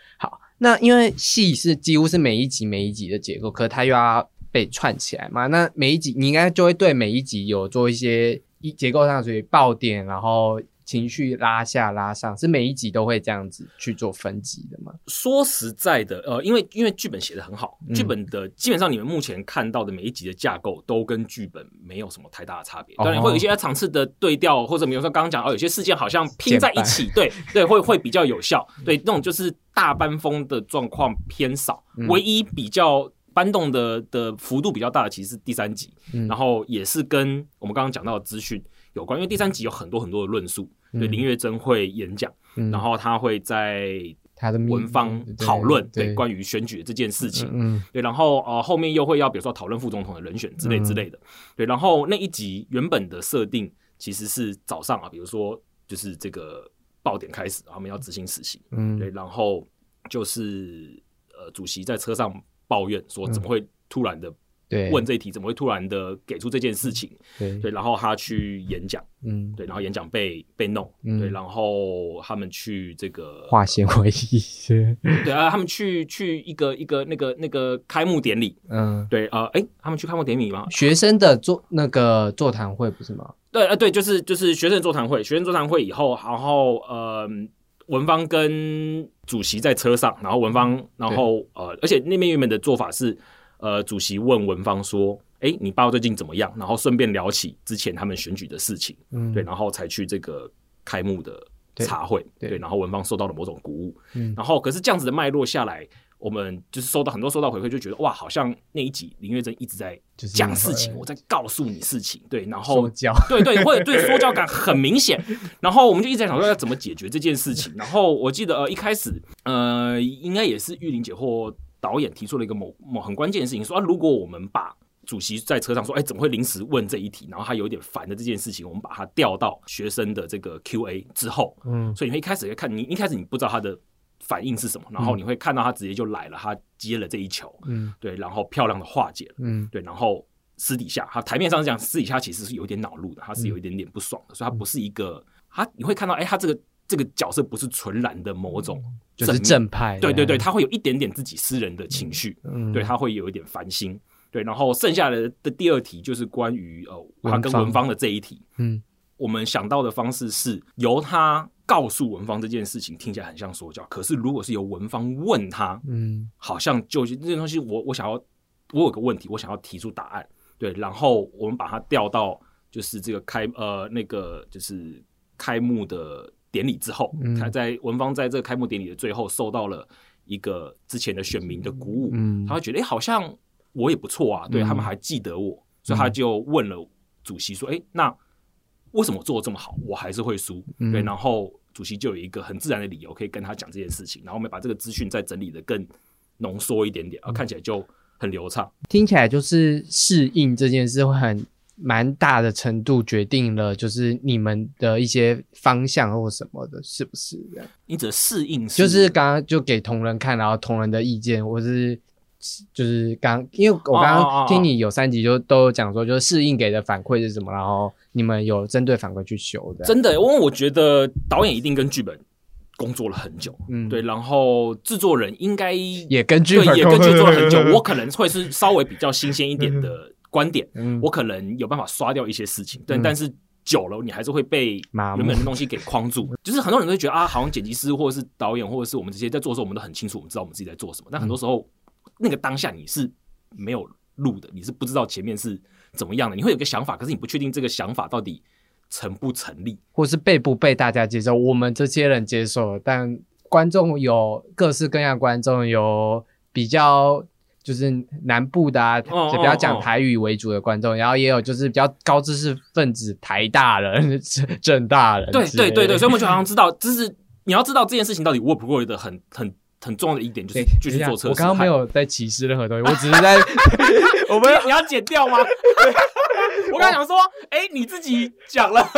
[SPEAKER 1] 那因为戏是几乎是每一集每一集的结构，可是它又要被串起来嘛，那每一集你应该就会对每一集有做一些一结构上属于爆点，然后。情绪拉下拉上，是每一集都会这样子去做分级的吗？
[SPEAKER 2] 说实在的，呃，因为因为剧本写的很好，剧本的基本上你们目前看到的每一集的架构都跟剧本没有什么太大的差别。当然会有一些场次的对调，或者比如说刚刚讲哦，有些事件好像拼在一起，对对，会会比较有效。对，那种就是大班风的状况偏少，唯一比较搬动的的幅度比较大的，其实是第三集，然后也是跟我们刚刚讲到的资讯有关，因为第三集有很多很多的论述。对林月珍会演讲，然后他会在
[SPEAKER 1] 他的
[SPEAKER 2] 文方讨论对。关于选举这件事情，嗯，对，然后呃后面又会要比如说讨论副总统的人选之类之类的，对，然后那一集原本的设定其实是早上啊，比如说就是这个爆点开始，他们要执行死刑，嗯，对，然后就是呃主席在车上抱怨说怎么会突然的
[SPEAKER 1] 对
[SPEAKER 2] 问这一题？怎么会突然的给出这件事情？
[SPEAKER 1] 对。
[SPEAKER 2] 对，然后他去演讲，
[SPEAKER 1] 嗯，
[SPEAKER 2] 对，然后演讲被被弄，
[SPEAKER 1] 嗯。
[SPEAKER 2] 对，然后他们去这个
[SPEAKER 1] 化纤维一些，
[SPEAKER 2] 对啊，他们去去一个一个那个那个开幕典礼，
[SPEAKER 1] 嗯，
[SPEAKER 2] 对啊，哎、他们去开幕典礼吗？
[SPEAKER 1] 学生的座那个座谈会不是吗？
[SPEAKER 2] 对，呃，对，就是就是学生座谈会，学生座谈会以后，然后呃，文芳跟主席在车上，然后文芳，然后呃，而且那边原本的做法是，呃，主席问文芳说：“哎，你爸爸最近怎么样？”然后顺便聊起之前他们选举的事情，
[SPEAKER 1] 嗯，
[SPEAKER 2] 对，然后才去这个开幕的茶会，
[SPEAKER 1] 对
[SPEAKER 2] 对，然后文芳受到了某种鼓舞，
[SPEAKER 1] 嗯
[SPEAKER 2] 然后可是这样子的脉络下来。我们就是收到很多收到回馈，就觉得哇，好像那一集林月珍一直在讲事情，我在告诉你事情，对，然后
[SPEAKER 1] 对，
[SPEAKER 2] 对对，会对说教感很明显。然后我们就一直在想说要怎么解决这件事情。然后我记得呃一开始呃应该也是玉玲姐或导演提出了一个某某很关键的事情，说啊如果我们把主席在车上说，哎，怎么会临时问这一题？然后他有点烦的这件事情，我们把它调到学生的这个 Q&A 之后，
[SPEAKER 1] 嗯。
[SPEAKER 2] 所以你会一开始会看你一开始你不知道他的反应是什么，然后你会看到他直接就来了，他接了这一球，
[SPEAKER 1] 嗯。
[SPEAKER 2] 对，然后漂亮的化解了。
[SPEAKER 1] 嗯。
[SPEAKER 2] 对，然后私底下，他台面上讲，私底下其实是有一点恼怒的，他是有一点点不爽的，所以他不是一个，他你会看到，哎，他这个这个角色不是纯然的某种
[SPEAKER 1] 就是正派，
[SPEAKER 2] 对对对，，他会有一点点自己私人的情绪，
[SPEAKER 1] 嗯。
[SPEAKER 2] 对他会有一点烦心，对，然后剩下的的第二题就是关于呃他跟
[SPEAKER 1] 文芳
[SPEAKER 2] 的这一题，
[SPEAKER 1] 嗯。
[SPEAKER 2] 我们想到的方式是由他告诉文芳这件事情，听起来很像说教，可是如果是由文芳问他，
[SPEAKER 1] 嗯。
[SPEAKER 2] 好像就是这些东西我，我想要，我有个问题，我想要提出答案，对，然后我们把它调到就是这个开呃那个就是开幕的典礼之后，
[SPEAKER 1] 嗯。
[SPEAKER 2] 他在文芳在这个开幕典礼的最后受到了一个之前的选民的鼓舞，
[SPEAKER 1] 嗯。
[SPEAKER 2] 他会觉得好像我也不错啊，对、
[SPEAKER 1] 嗯。
[SPEAKER 2] 他们还记得我，所以他就问了主席说，哎、那为什么做的这么好，我还是会输？
[SPEAKER 1] 嗯。
[SPEAKER 2] 对，然后主席就有一个很自然的理由可以跟他讲这件事情，然后我们把这个资讯再整理的更浓缩一点点，啊，看起来就很流畅。
[SPEAKER 1] 听起来就是适应这件事会很蛮大的程度决定了，就是你们的一些方向或什么的，是不是这样？
[SPEAKER 2] 你只适应
[SPEAKER 1] 就是刚刚就给同仁看，然后同仁的意见，或是就是刚，因为我刚刚听你有三集就都有讲说，就是适应给的反馈是什么，然后你们有针对反馈去修的。
[SPEAKER 2] 真的，因为我觉得导演一定跟剧本工作了很久，
[SPEAKER 1] 嗯
[SPEAKER 2] 对，然后制作人应该
[SPEAKER 1] 也跟剧
[SPEAKER 2] 对
[SPEAKER 1] 本
[SPEAKER 2] 也跟剧做了很久，我可能会是稍微比较新鲜一点的 观点，
[SPEAKER 1] 嗯
[SPEAKER 2] 我可能有办法刷掉一些事情，但、
[SPEAKER 1] 嗯
[SPEAKER 2] 但是久了你还是会被原本的东西给框住。就是很多人都会觉得啊，好像剪辑师或者是导演或者是我们这些在做的时候，我们都很清楚，我们知道我们自己在做什么。但很多时候，那个当下你是没有录的，你是不知道前面是怎么样的，你会有个想法，可是你不确定这个想法到底成不成立。
[SPEAKER 1] 或是被不被大家接受，我们这些人接受，但观众有各式各样的观众，有比较就是南部的啊，
[SPEAKER 2] 哦
[SPEAKER 1] 就比较
[SPEAKER 2] 哦
[SPEAKER 1] 讲台语为主的观众，然后也有就是比较高知识分子，台大人、政大人
[SPEAKER 2] 对对对对，所以我们就好像知道，就是你要知道这件事情到底 work 不 work 的很很很重要的一点，就是就是做测试。
[SPEAKER 1] 我刚刚没有在歧视任何东西，我只是在 我们
[SPEAKER 2] 你要剪掉吗？我刚想说，哎、你自己讲了，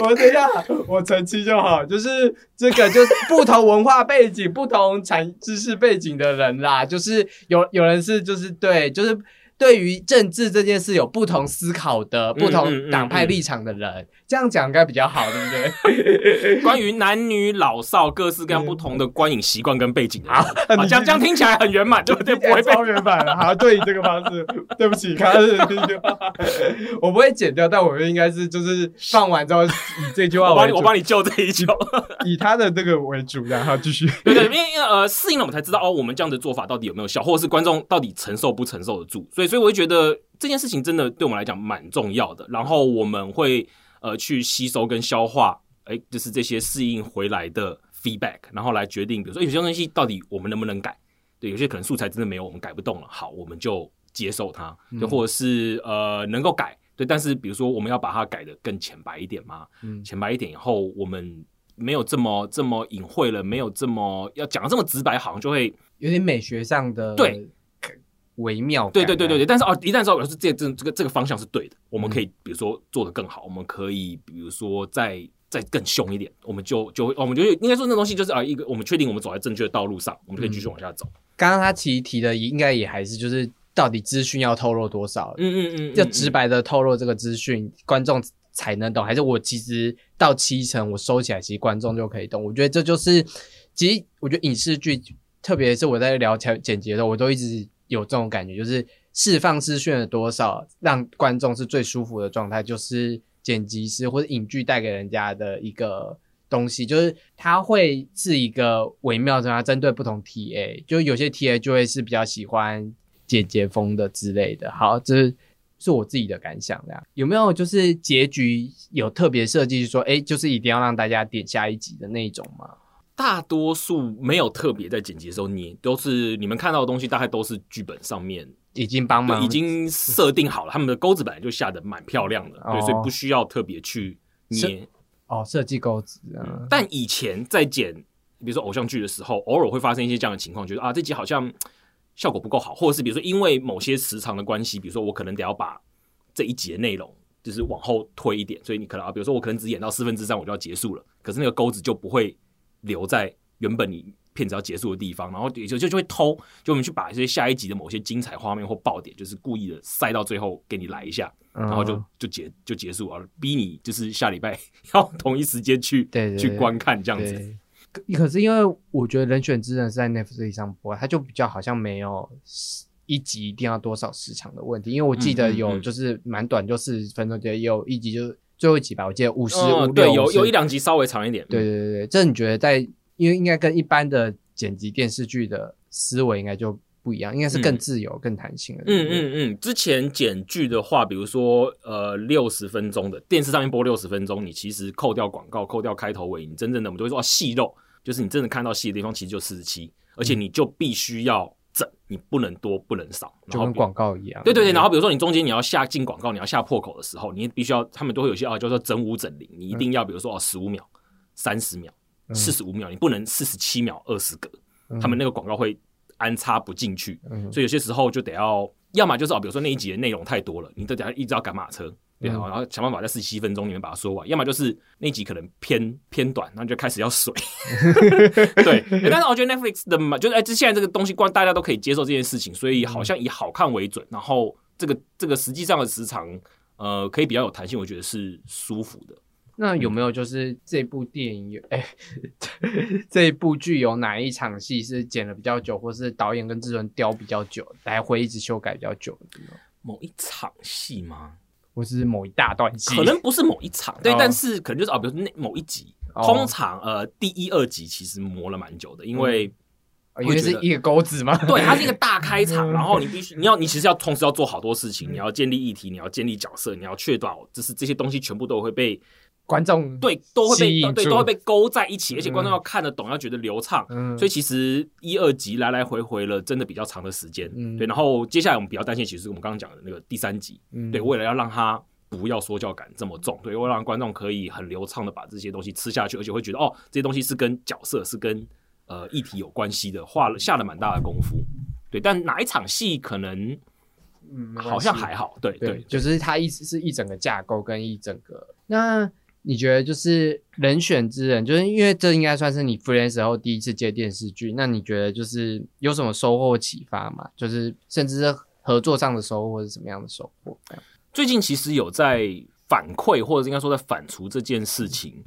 [SPEAKER 1] 我等一下，我澄清就好，就是这个就是不同文化背景、不同产知识背景的人啦，就是有有人是就是对，就是对于政治这件事有不同思考的、不
[SPEAKER 2] 嗯
[SPEAKER 1] 同党派立场的人，这样讲应该比较好，对不对？
[SPEAKER 2] 关于男女老少各式各样不同的观影习惯跟背景的人，
[SPEAKER 1] 好
[SPEAKER 2] 好，这样这样听起来很圆满，对不对？不会被
[SPEAKER 1] 超圆满了，好，对你这个方式，对不起，刚刚是这句话，我不会剪掉，但我应该是就是放完之后以这句话为主，
[SPEAKER 2] 我帮你，我帮你救这一球。
[SPEAKER 1] 以他的这个为主，然后继续。
[SPEAKER 2] 对对，因为因为呃适应了，我们才知道哦，我们这样的做法到底有没有效，或者是观众到底承受不承受得住。所以，所以我会觉得这件事情真的对我们来讲蛮重要的。然后我们会呃去吸收跟消化，哎，就是这些适应回来的 feedback，然后来决定，比如说有些东西到底我们能不能改。对，有些可能素材真的没有，我们改不动了，好，我们就接受它，就或者是呃能够改。对，但是比如说我们要把它改的更浅白一点嘛，
[SPEAKER 1] 嗯
[SPEAKER 2] 浅白一点以后，我们没有这么这么隐晦了，没有这么要讲的这么直白，好像就会
[SPEAKER 1] 有点美学上的
[SPEAKER 2] 对
[SPEAKER 1] 微妙感，
[SPEAKER 2] 对对对对对。但是哦，一旦知道表示这这这个这个方向是对的，我们
[SPEAKER 1] 嗯
[SPEAKER 2] 可以比如说做得更好，我们可以比如说再再更凶一点，我们就就会我们就应该说那东西就是啊一个我们确定我们走在正确的道路上，我们就可以继续往下走。
[SPEAKER 1] 刚刚他其实提的应该也还是就是到底资讯要透露多少？
[SPEAKER 2] 嗯嗯嗯，
[SPEAKER 1] 要直白的透露这个资讯，观众才能懂，还是我其实到七成我收起来，其实观众就可以懂？我觉得这就是，其实我觉得影视剧，特别是我在聊剪剪辑的时候，我都一直有这种感觉，就是释放资讯的多少，让观众是最舒服的状态，就是剪辑师或者影剧带给人家的一个。东西就是它会是一个微妙的，它针对不同 TA，就有些 TA 就会是比较喜欢姐姐风的之类的。好，这是我自己的感想。这样有没有就是结局有特别设计，说哎，就是一定要让大家点下一集的那种吗？
[SPEAKER 2] 大多数没有特别在剪辑的时候捏，都是你们看到的东西，大概都是剧本上面
[SPEAKER 1] 已经帮忙
[SPEAKER 2] 已经设定好了，他们的钩子本来就下的蛮漂亮的，对，所以不需要特别去捏。
[SPEAKER 1] 哦，设计钩子啊！
[SPEAKER 2] 但以前在剪，比如说偶像剧的时候，偶尔会发生一些这样的情况，觉得啊，这集好像效果不够好，或者是比如说因为某些时长的关系，比如说我可能得要把这一集的内容就是往后推一点，所以你可能啊，比如说我可能只演到四分之三我就要结束了，可是那个钩子就不会留在原本你片子要结束的地方，然后也就就就会偷，就我们去把一些下一集的某些精彩画面或爆点，就是故意的塞到最后给你来一下。然后就就结就结束了，逼你就是下礼拜要同一时间去去观看这样子。
[SPEAKER 1] 可是因为我觉得《人选之人》是在 Netflix 上播，它就比较好像没有一集一定要多少时长的问题。因为我记得有就是蛮短，就四十分钟，也有一集就最后一集吧，我记得五十五
[SPEAKER 2] 对，有有一两集稍微长一点。
[SPEAKER 1] 对对对对，这你觉得在因为应该跟一般的剪辑电视剧的思维应该就。不一样，应该是更自由、更弹性的。
[SPEAKER 2] 嗯嗯嗯，之前剪剧的话，比如说呃六十分钟的电视上面播六十分钟，你其实扣掉广告、扣掉开头尾，你真正的我们都会说细肉，就是你真的看到细的地方，其实就四十七，而且你就必须要整，你不能多，不能少，
[SPEAKER 1] 就跟广告一样。
[SPEAKER 2] 对对对，然后比如说你中间你要下进广告，你要下破口的时候，你必须要，他们都会有些啊，叫做整五整零，你一定要比如说哦十五秒、三十秒、四十五秒，你不能四十七秒二十格，他们那个广告会。安插不进去，所以有些时候就得要，要么就是哦，比如说那一集的内容太多了，你都得一直要赶马车，对啊，然后想办法在四十七分钟里面把它说完；要么就是那集可能偏偏短，然后就开始要水。对，但是我觉得 Netflix 的嘛，就是哎，这现在这个东西，光大家都可以接受这件事情，所以好像以好看为准，然后这个这个实际上的时长，呃，可以比较有弹性，我觉得是舒服的。
[SPEAKER 1] 那有没有就是这部电影有哎，这一部剧有哪一场戏是剪了比较久，或是导演跟制作人雕比较久，来回一直修改比较久的？
[SPEAKER 2] 某一场戏吗？
[SPEAKER 1] 或是某一大段戏？
[SPEAKER 2] 可能不是某一场，对，但是可能就是啊，比如那某一集，通常呃第一二集其实磨了蛮久的，因为
[SPEAKER 1] 因为是一个钩子嘛？
[SPEAKER 2] 对，它是一个大开场，然后你必须你要你其实要同时要做好多事情，你要建立议题，你要建立角色，你要确保就是这些东西全部都会被。
[SPEAKER 1] 观众
[SPEAKER 2] 对都会被对都会被勾在一起，而且观众要看得懂，要觉得流畅。所以其实一二集来来回回了，真的比较长的时间。对，然后接下来我们比较担心，其实我们刚刚讲的那个第三集，对，为了要让他不要说教感这么重，对，为了让观众可以很流畅的把这些东西吃下去，而且会觉得哦，这些东西是跟角色是跟呃议题有关系的，画了下了蛮大的功夫。对，但哪一场戏可能嗯好像还好，对对，
[SPEAKER 1] 就是它意思是一整个架构跟一整个那。你觉得就是人选之人，就是因为这应该算是你 freelance 后第一次接电视剧，那你觉得就是有什么收获启发吗？就是甚至是合作上的收获，或者什么样的收获？
[SPEAKER 2] 最近其实有在反馈，或者应该说在反刍这件事情。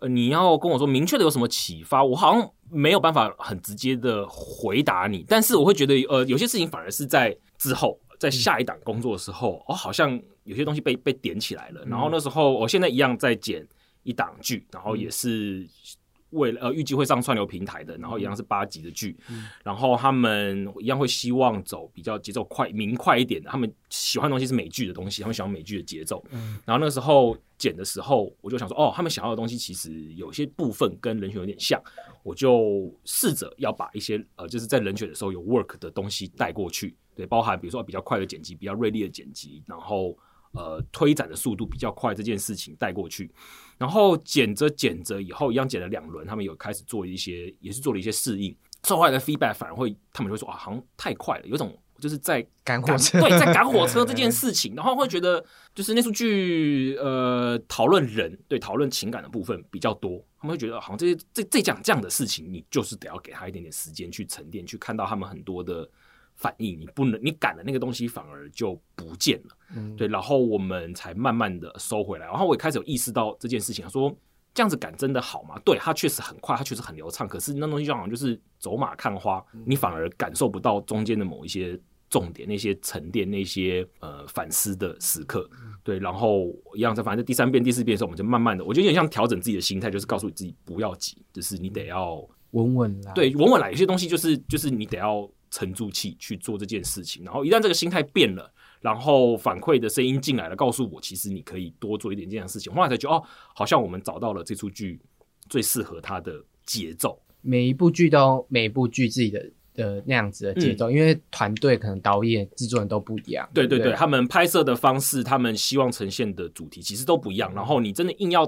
[SPEAKER 2] 呃，你要跟我说明确的有什么启发，我好像没有办法很直接的回答你。但是我会觉得，呃，有些事情反而是在之后，在下一档工作的时候，哦好像。有些东西被被点起来了，然后那时候我现在一样在剪一档剧，然后也是为了呃预计会上串流平台的，然后一样是八集的剧，然后他们一样会希望走比较节奏快、明快一点的，他们喜欢的东西是美剧的东西，他们喜欢美剧的节奏。然后那时候剪的时候，我就想说，哦，他们想要的东西其实有些部分跟人选有点像，我就试着要把一些呃就是在人选的时候有 work 的东西带过去，对，包含比如说比较快的剪辑、比较锐利的剪辑，然后。呃，推展的速度比较快这件事情带过去，然后剪着剪着以后，一样剪了两轮，他们有开始做一些，也是做了一些适应。受害的 feedback 反而会，他们会说啊，好像太快了，有种就是在
[SPEAKER 1] 赶火车，
[SPEAKER 2] 对，在赶火车 这件事情，然后会觉得就是那出剧呃，讨论人对讨论情感的部分比较多，他们会觉得好像这些这这讲这样的事情，你就是得要给他一点点时间去沉淀，去看到他们很多的反应，你不能你赶的那个东西反而就不见了。嗯，对，然后我们才慢慢的收回来。然后我也开始有意识到这件事情，说这样子赶真的好吗？对，它确实很快，它确实很流畅。可是那东西就好像就是走马看花，你反而感受不到中间的某一些重点、那些沉淀、那些呃反思的时刻。对，然后一样在，反正第三遍、第四遍的时候，我们就慢慢的，我觉得有点像调整自己的心态，就是告诉你自己不要急，就是你得要
[SPEAKER 1] 稳稳来。
[SPEAKER 2] 对，稳稳来。有些东西就是就是你得要沉住气去做这件事情。然后一旦这个心态变了。然后反馈的声音进来了，告诉我其实你可以多做一点这样的事情。后来才觉得哦，好像我们找到了这出剧最适合它的节奏。
[SPEAKER 1] 每一部剧都每一部剧自己的的那样子的节奏，因为团队可能导演、制作人都不一样。
[SPEAKER 2] 对对对，他们拍摄的方式，他们希望呈现的主题其实都不一样。然后你真的硬要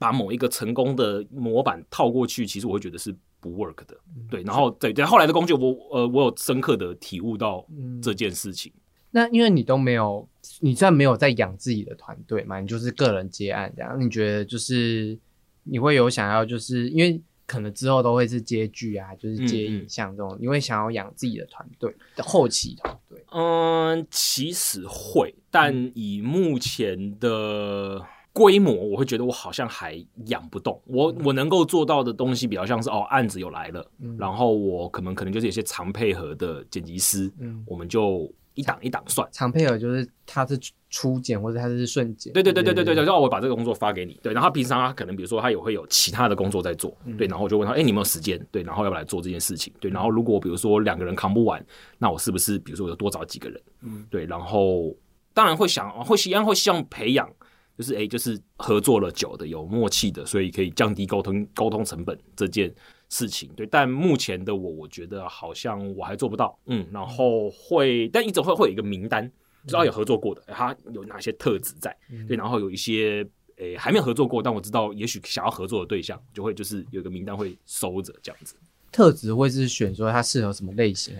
[SPEAKER 2] 把某一个成功的模板套过去，其实我会觉得是不 work 的。对，然后对对，后来的工具，我呃，我有深刻的体悟到这件事情。
[SPEAKER 1] 那因为你都没有，你虽然没有在养自己的团队嘛，你就是个人接案这样。你觉得就是你会有想要，就是因为可能之后都会是接剧啊，就是接影像这种，你会想要养自己的团队的后期团队？
[SPEAKER 2] 嗯，其实会，但以目前的规模，我会觉得我好像还养不动。我我能够做到的东西，比较像是哦，案子有来了，然后我可能可能就是有些常配合的剪辑师，嗯，我们就。一档一档算，
[SPEAKER 1] 常配合就是他是初剪或者他是瞬剪。
[SPEAKER 2] 对对对对对对对，然后我把这个工作发给你，对，然后平常他可能比如说他也会有其他的工作在做，对，然后我就问他，哎，你有没有时间？对，然后要不要来做这件事情？对，然后如果比如说两个人扛不完，那我是不是比如说我就多找几个人？嗯，对，然后当然会想会希望会希望培养，就是哎，就是合作了久的有默契的，所以可以降低沟通沟通成本这件。事情对，但目前的我，我觉得好像我还做不到，嗯，然后会，但一直会会有一个名单，知道有合作过的，他有哪些特质在，对，然后有一些诶还没有合作过，但我知道也许想要合作的对象，就会就是有一个名单会收着这样子。
[SPEAKER 1] 特质会是选说他适合什么类型，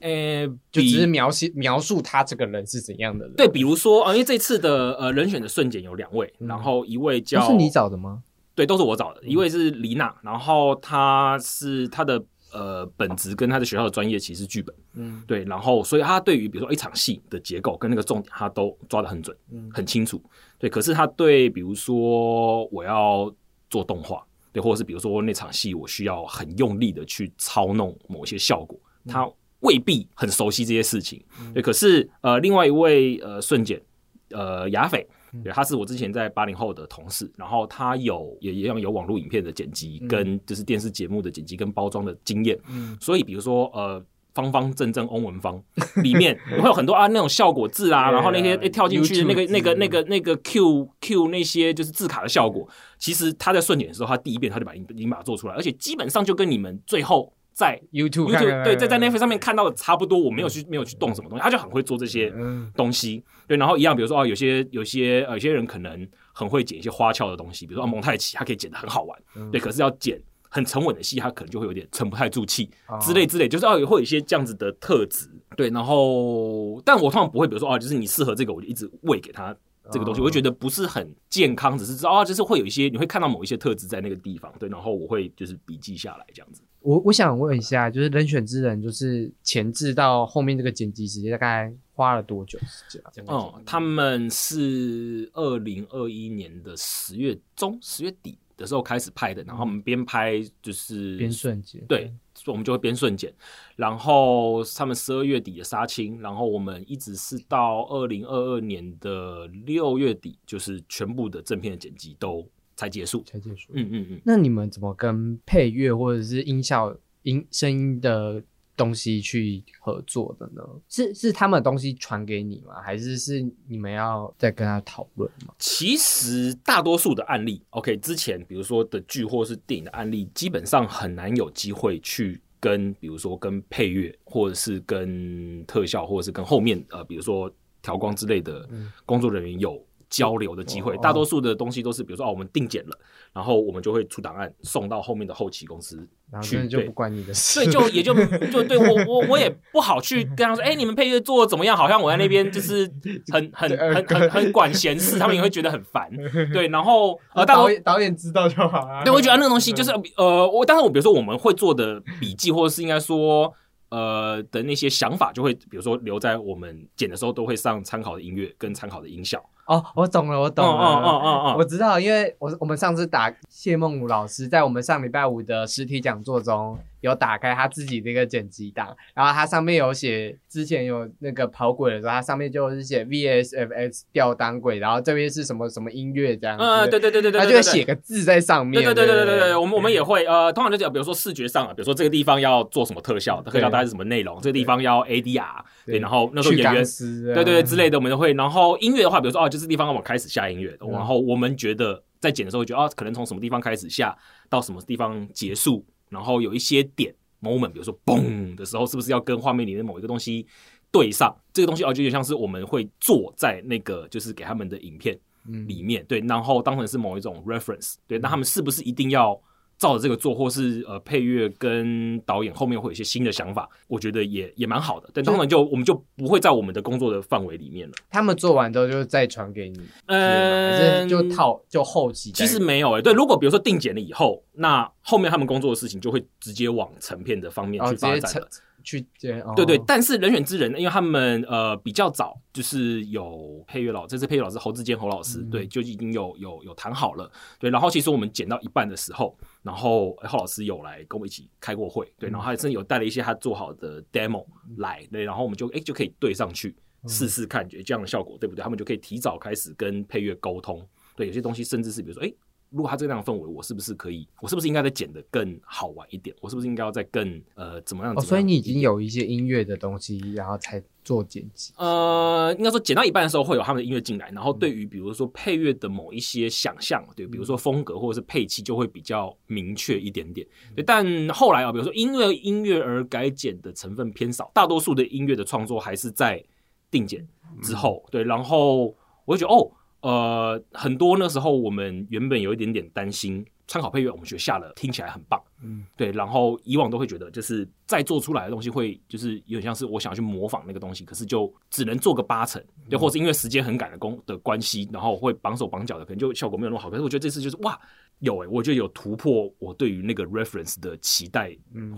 [SPEAKER 1] 还是诶，就只是描写描述他这个人是怎样的人？
[SPEAKER 2] 对，比如说啊，因为这次的呃人选的瞬间有两位，然后一位叫
[SPEAKER 1] 是你找的吗？
[SPEAKER 2] 对，都是我找的。一位是李娜，然后她是她的呃本职跟她的学校的专业其实剧本，嗯，对，然后所以她对于比如说一场戏的结构跟那个重点，她都抓得很准，嗯，很清楚。对，可是她对比如说我要做动画，对，或者是比如说那场戏我需要很用力的去操弄某些效果，她未必很熟悉这些事情。对，可是呃，另外一位呃瞬间呃雅斐。对，他是我之前在八零后的同事，然后他有也一样有网络影片的剪辑，跟就是电视节目的剪辑跟包装的经验，嗯，所以比如说呃，方方正正翁文芳里面 会有很多啊那种效果字啊，然后那些跳进去的那个那个那个那个 Q Q 那些就是字卡的效果，其实他在顺剪的时候，他第一遍他就把已经把它做出来，而且基本上就跟你们最后。在
[SPEAKER 1] YouTube
[SPEAKER 2] 对，在在 Netflix 上面看到的差不多，我没有去没有去动什么东西，他就很会做这些东西。对，然后一样，比如说啊，有些有些有些人可能很会剪一些花俏的东西，比如说蒙太奇，他可以剪的很好玩。对，可是要剪很沉稳的戏，他可能就会有点沉不太住气之类之类，就是要会有一些这样子的特质。对，然后但我通常不会，比如说哦，就是你适合这个，我就一直喂给他这个东西，我会觉得不是很健康，只是知道啊，就是会有一些你会看到某一些特质在那个地方。对，然后我会就是笔记下来这样子。
[SPEAKER 1] 我我想问一下，就是人选之人，就是前置到后面这个剪辑时间大概花了多久时间？
[SPEAKER 2] 哦，他们是二零二一年的十月中、十月底的时候开始拍的，然后我们边拍就是
[SPEAKER 1] 边瞬剪，
[SPEAKER 2] 对，所以我们就会边顺剪，然后他们十二月底的杀青，然后我们一直是到二零二二年的六月底，就是全部的正片的剪辑都。才结束，
[SPEAKER 1] 才结束。嗯嗯嗯。那你们怎么跟配乐或者是音效、音声音的东西去合作的呢？是是他们的东西传给你吗？还是是你们要再跟他讨论吗？
[SPEAKER 2] 其实大多数的案例，OK，之前比如说的剧或是电影的案例，基本上很难有机会去跟，比如说跟配乐，或者是跟特效，或者是跟后面呃，比如说调光之类的工作人员有。交流的机会，大多数的东西都是，比如说哦，我们定检了，然后我们就会出档案送到后面的后期公司去，
[SPEAKER 1] 就不关你的事，
[SPEAKER 2] 对，就也就就对我我我也不好去跟他说，哎，你们配乐做的怎么样？好像我在那边就是 很很很很很管闲事，他们也会觉得很烦，对，然后
[SPEAKER 1] 呃，导演导演知道就好了，
[SPEAKER 2] 对，我觉得那个东西就是呃，我但是我比如说我们会做的笔记，或者是应该说。呃的那些想法，就会比如说留在我们剪的时候都会上参考的音乐跟参考的音效。
[SPEAKER 1] 哦，我懂了，我懂了，哦哦哦哦，我知道，因为我我们上次打谢梦武老师在我们上礼拜五的实体讲座中。有打开他自己的一个剪辑档，然后它上面有写，之前有那个跑轨的时候，它上面就是写 VSFX 吊单轨，然后这边是什么什么音乐这样。
[SPEAKER 2] 嗯，对对对对对，
[SPEAKER 1] 他就会写个字在上面。
[SPEAKER 2] 对对对对对对，我们我们也会呃，通常就讲，比如说视觉上啊，比如说这个地方要做什么特效，特效大概是什么内容，这个地方要 ADR，对，然后那时候演员对对对之类的，我们都会。然后音乐的话，比如说哦，就是地方我开始下音乐，然后我们觉得在剪的时候，觉得哦，可能从什么地方开始下到什么地方结束，然后有一些点。moment，比如说嘣的时候，是不是要跟画面里的某一个东西对上？这个东西哦，就有点像是我们会坐在那个就是给他们的影片里面，对，然后当成是某一种 reference，对，那他们是不是一定要？照着这个做，或是呃配乐跟导演后面会有一些新的想法，我觉得也也蛮好的。但当然就我们就不会在我们的工作的范围里面了。
[SPEAKER 1] 他们做完之后就再传给你，呃，就套就后期。
[SPEAKER 2] 其实没有诶，对，如果比如说定剪了以后，那后面他们工作的事情就会直接往成片的方面去发展了。
[SPEAKER 1] 去接，
[SPEAKER 2] 对对，但是人选之人，因为他们呃比较早，就是有配乐老，这次配乐老师侯志坚侯老师，对，就已经有有有谈好了，对，然后其实我们剪到一半的时候，然后浩老师有来跟我们一起开过会，对，然后他甚至有带了一些他做好的 demo 来，对，然后我们就哎就可以对上去试试看，觉得这样的效果对不对？他们就可以提早开始跟配乐沟通，对，有些东西甚至是比如说哎。如果他这样的氛围，我是不是可以？我是不是应该再剪的更好玩一点？我是不是应该要再更呃怎么样？哦，
[SPEAKER 1] 所以你已经有一些音乐的东西，然后才做剪辑。
[SPEAKER 2] 呃，应该说剪到一半的时候会有他们的音乐进来，然后对于比如说配乐的某一些想象，对，比如说风格或者是配器就会比较明确一点点。对，但后来啊，比如说因为音乐而改剪的成分偏少，大多数的音乐的创作还是在定剪之后。对，然后我就觉得哦。呃，很多那时候我们原本有一点点担心，参考配乐我们觉得下了听起来很棒，嗯，对，然后以往都会觉得就是再做出来的东西会就是有点像是我想要去模仿那个东西，可是就只能做个八成，对，或是因为时间很赶的工的关系，然后会绑手绑脚的，可能就效果没有那么好。可是我觉得这次就是哇，有哎，我觉得有突破我对于那个 reference 的期待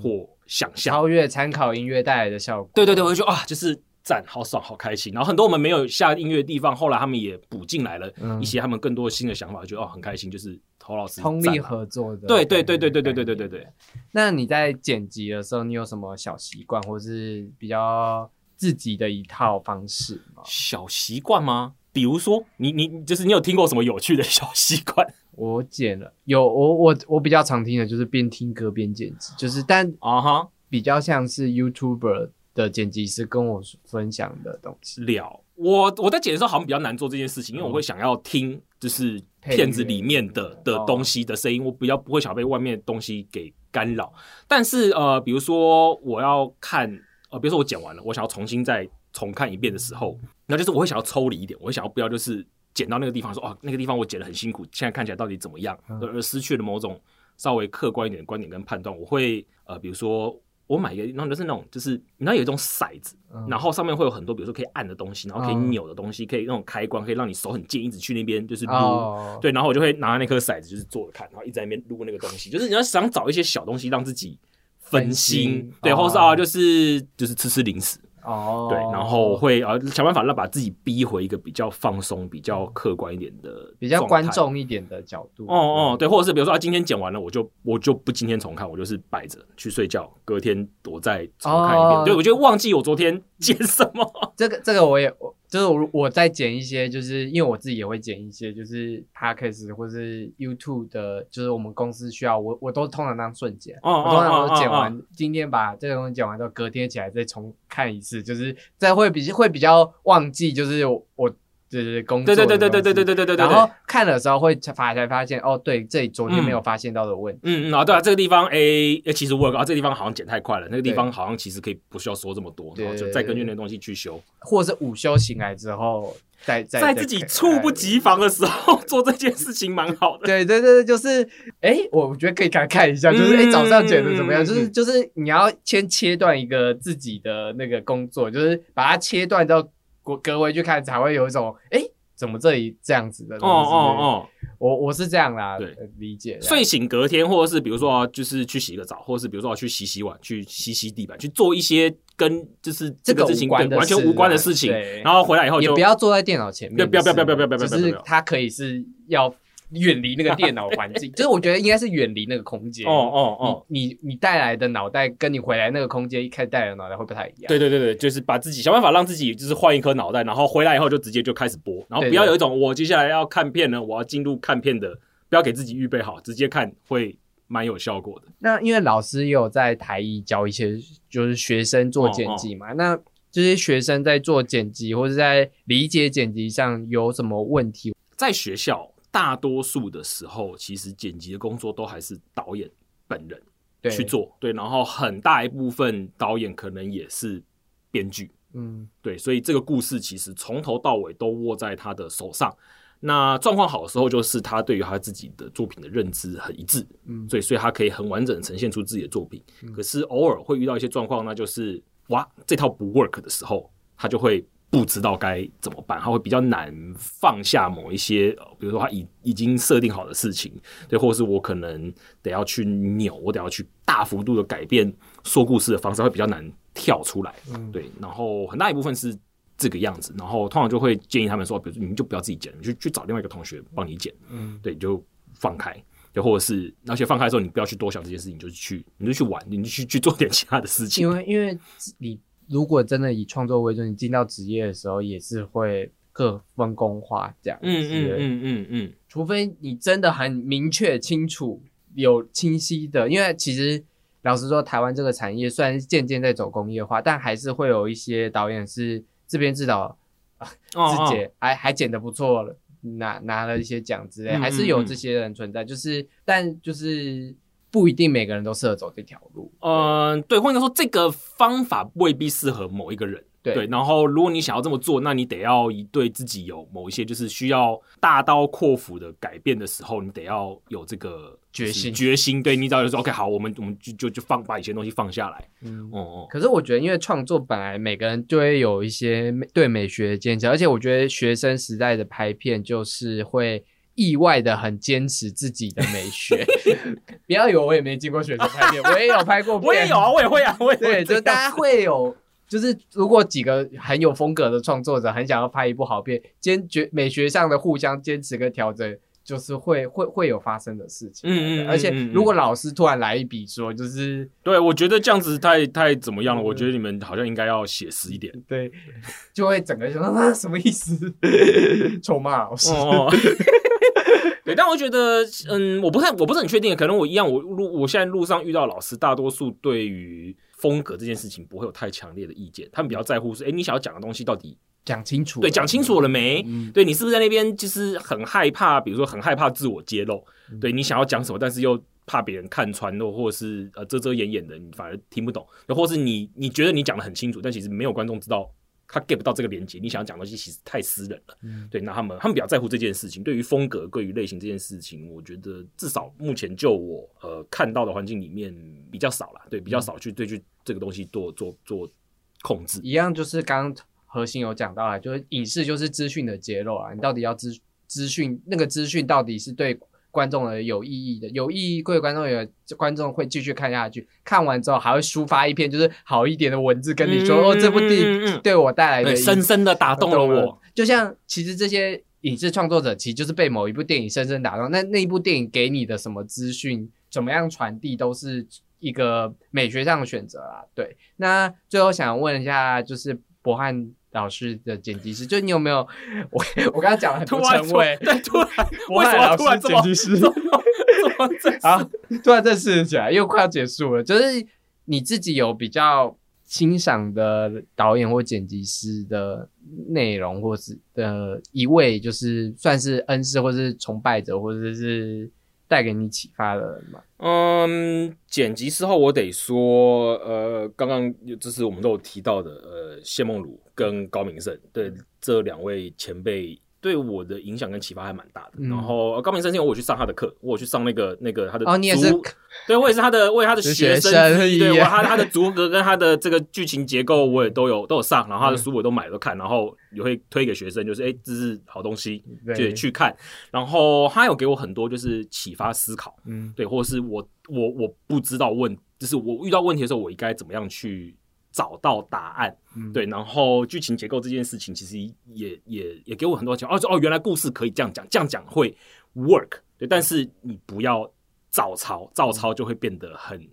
[SPEAKER 2] 或想象，
[SPEAKER 1] 超越参考音乐带来的效果。
[SPEAKER 2] 对对对，我就觉得啊，就是。赞，好爽，好开心。然后很多我们没有下音乐的地方，后来他们也补进来了一些他们更多新的想法，觉得哦很开心。就是侯老师
[SPEAKER 1] 通力合作的，
[SPEAKER 2] 对对对对对对对对对对。
[SPEAKER 1] 那你在剪辑的时候，你有什么小习惯，或是比较自己的一套方式吗？
[SPEAKER 2] 小习惯吗？比如说，你你就是你有听过什么有趣的小习惯？
[SPEAKER 1] 我剪了，有我我我比较常听的就是边听歌边剪辑，就是但啊哈，比较像是 YouTuber。的剪辑师跟我分享的东西。
[SPEAKER 2] 了，我我在剪的时候好像比较难做这件事情，因为我会想要听就是片子里面的的东西的声音，我比较不会想被外面的东西给干扰。但是呃，比如说我要看呃，比如说我剪完了，我想要重新再重看一遍的时候，那就是我会想要抽离一点，我会想要不要就是剪到那个地方说哦，那个地方我剪的很辛苦，现在看起来到底怎么样，而失去了某种稍微客观一点的观点跟判断。我会呃，比如说。我买一个，然后就是那种，就是你知道有一种骰子，然后上面会有很多，比如说可以按的东西，然后可以扭的东西，可以那种开关，可以让你手很贱，一直去那边就是撸。对，然后我就会拿那颗骰子，就是坐着看，然后一直在那边撸那个东西，就是你要想找一些小东西让自己分心，对，或是啊，就是就是吃吃零食。哦，对，然后会啊想办法让把自己逼回一个比较放松、比较客观一点的、
[SPEAKER 1] 比较观众一点的角度。
[SPEAKER 2] 哦哦，对，或者是比如说啊，今天剪完了，我就我就不今天重看，我就是摆着去睡觉，隔天我再重看一遍。对，我觉得忘记我昨天剪什么。
[SPEAKER 1] 这个这个我也我。就是我我在剪一些，就是因为我自己也会剪一些，就是 podcast 或是 YouTube 的，就是我们公司需要我，我都通常当瞬剪，我通常都剪完，今天把这个东西剪完之后，隔天起来再重看一次，就是再会比会比较忘记，就是我。对对对，工作对
[SPEAKER 2] 对对对对对对对对对。
[SPEAKER 1] 然后看的时候会发才发现，哦，对，这里昨天没有发现到的问题。
[SPEAKER 2] 嗯嗯啊，对啊，这个地方 A，其实我啊，这个地方好像剪太快了，那个地方好像其实可以不需要说这么多，然后就再根据那东西去修。
[SPEAKER 1] 或是午休醒来之后，在
[SPEAKER 2] 在自己猝不及防的时候做这件事情，蛮好的。
[SPEAKER 1] 对对对，就是哎，我觉得可以看看一下，就是哎，早上剪的怎么样？就是就是你要先切断一个自己的那个工作，就是把它切断到。隔隔回去看才会有一种，哎，怎么这里这样子的？哦哦哦，我我是这样啦，对，理解。
[SPEAKER 2] 睡醒隔天，或者是比如说就是去洗个澡，或者是比如说去洗洗碗、去洗洗地板，去做一些跟就是这个事情完全无关的事情，然后回来以后
[SPEAKER 1] 也不要坐在电脑前面，
[SPEAKER 2] 不要不要不要不要不要不要，
[SPEAKER 1] 只是它可以是要。远离那个电脑环境，就是我觉得应该是远离那个空间。哦哦哦，你你带来的脑袋跟你回来那个空间一开始带来的脑袋会不太一样。
[SPEAKER 2] 对对对对，就是把自己想办法让自己就是换一颗脑袋，然后回来以后就直接就开始播，然后不要有一种我接下来要看片呢，我要进入看片的，不要给自己预备好，直接看会蛮有效果的。
[SPEAKER 1] 那因为老师也有在台艺教一些就是学生做剪辑嘛，那这些学生在做剪辑或者在理解剪辑上有什么问题？
[SPEAKER 2] 在学校。大多数的时候，其实剪辑的工作都还是导演本人去做，对，然后很大一部分导演可能也是编剧，嗯，对，所以这个故事其实从头到尾都握在他的手上。那状况好的时候，就是他对于他自己的作品的认知很一致，嗯，所以所以他可以很完整呈现出自己的作品。可是偶尔会遇到一些状况，那就是哇，这套不 work 的时候，他就会。不知道该怎么办，他会比较难放下某一些，比如说他已已经设定好的事情，对，或者是我可能得要去扭，我得要去大幅度的改变说故事的方式，会比较难跳出来，对。然后很大一部分是这个样子，然后通常就会建议他们说，比如说你们就不要自己剪，你去去找另外一个同学帮你剪，嗯，对，就放开，就或者是而且放开之后，你不要去多想这件事情，就去你就去玩，你就去去做点其他的事情，
[SPEAKER 1] 因为因为你。如果真的以创作为主，你进到职业的时候也是会各分工化这样子。嗯嗯嗯嗯嗯。除非你真的很明确清楚有清晰的，因为其实老实说，台湾这个产业虽然渐渐在走工业化，但还是会有一些导演是这边至少啊自剪 还还剪的不错了，拿拿了一些奖之类，还是有这些人存在。就是但就是。不一定每个人都适合走这条路。
[SPEAKER 2] 嗯，对，或者说这个方法未必适合某一个人。对，然后如果你想要这么做，那你得要对自己有某一些就是需要大刀阔斧的改变的时候，你得要有这个
[SPEAKER 1] 决心。
[SPEAKER 2] 决心，对你只要就说 OK，好，我们我们就就就放把以前东西放下来。
[SPEAKER 1] 嗯哦。可是我觉得，因为创作本来每个人就会有一些对美学的坚持，而且我觉得学生时代的拍片就是会。意外的很坚持自己的美学，不要以为我也没经过学生拍片，我也有拍过片，
[SPEAKER 2] 我也有啊，我也会啊，我也
[SPEAKER 1] 对，就大家会有，就是如果几个很有风格的创作者很想要拍一部好片，坚决美学上的互相坚持跟调整，就是会会会有发生的事情。嗯嗯，而且如果老师突然来一笔说，就是
[SPEAKER 2] 对我觉得这样子太太怎么样了？我觉得你们好像应该要写实一点，
[SPEAKER 1] 对，就会整个就啊什么意思？臭骂老师。
[SPEAKER 2] 对，但我觉得，嗯，我不太，我不是很确定，可能我一样，我路，我现在路上遇到老师，大多数对于风格这件事情不会有太强烈的意见，他们比较在乎是，哎，你想要讲的东西到底
[SPEAKER 1] 讲清楚，
[SPEAKER 2] 对，讲清楚了没？对你是不是在那边就是很害怕，比如说很害怕自我揭露，对你想要讲什么，但是又怕别人看穿，或或者是呃遮遮掩掩的，你反而听不懂，又或是你你觉得你讲的很清楚，但其实没有观众知道。他 get 不到这个连接，你想要讲东西其实太私人了。对，那他们他们比较在乎这件事情，对于风格、对于类型这件事情，我觉得至少目前就我呃看到的环境里面比较少了。对，比较少去对去这个东西做做做控制。
[SPEAKER 1] 一样就是刚核心有讲到啊，就是影视就是资讯的揭露啊，你到底要资资讯那个资讯到底是对。观众的有意义的，有意义，各位观众有观众会继续看下去，看完之后还会抒发一篇就是好一点的文字跟你说哦，这部电影对我带来的
[SPEAKER 2] 深深的打动了我。
[SPEAKER 1] 就像其实这些影视创作者其实就是被某一部电影深深打动，那那一部电影给你的什么资讯，怎么样传递，都是一个美学上的选择啊。对，那最后想问一下，就是博翰。老师的剪辑师，就你有没有？我我刚才讲了很多称谓，
[SPEAKER 2] 对，突然 为什么突然
[SPEAKER 1] 剪辑师？啊，突然正式起来，又快要结束了。就是你自己有比较欣赏的导演或剪辑师的内容，或是的一位，就是算是恩师，或是崇拜者，或者是。带给你启发的人吗？
[SPEAKER 2] 嗯，剪辑之后我得说，呃，刚刚就是我们都有提到的，呃，谢梦茹跟高明胜，对这两位前辈对我的影响跟启发还蛮大的。然后高明生，因为我去上他的课，我去上那个那个他的
[SPEAKER 1] 哦，你也是，
[SPEAKER 2] 对我也是他的，我也他的学生，对我他他的逐格跟他的这个剧情结构我也都有都有上，然后他的书我都买了看，然后也会推给学生，就是哎这是好东西，就去看。然后他有给我很多就是启发思考，嗯，对，或者是我我我不知道问，就是我遇到问题的时候，我应该怎么样去。找到答案，对，然后剧情结构这件事情其实也也也给我很多讲哦哦，原来故事可以这样讲，这样讲会 work，对，但是你不要照抄，照抄就会变得很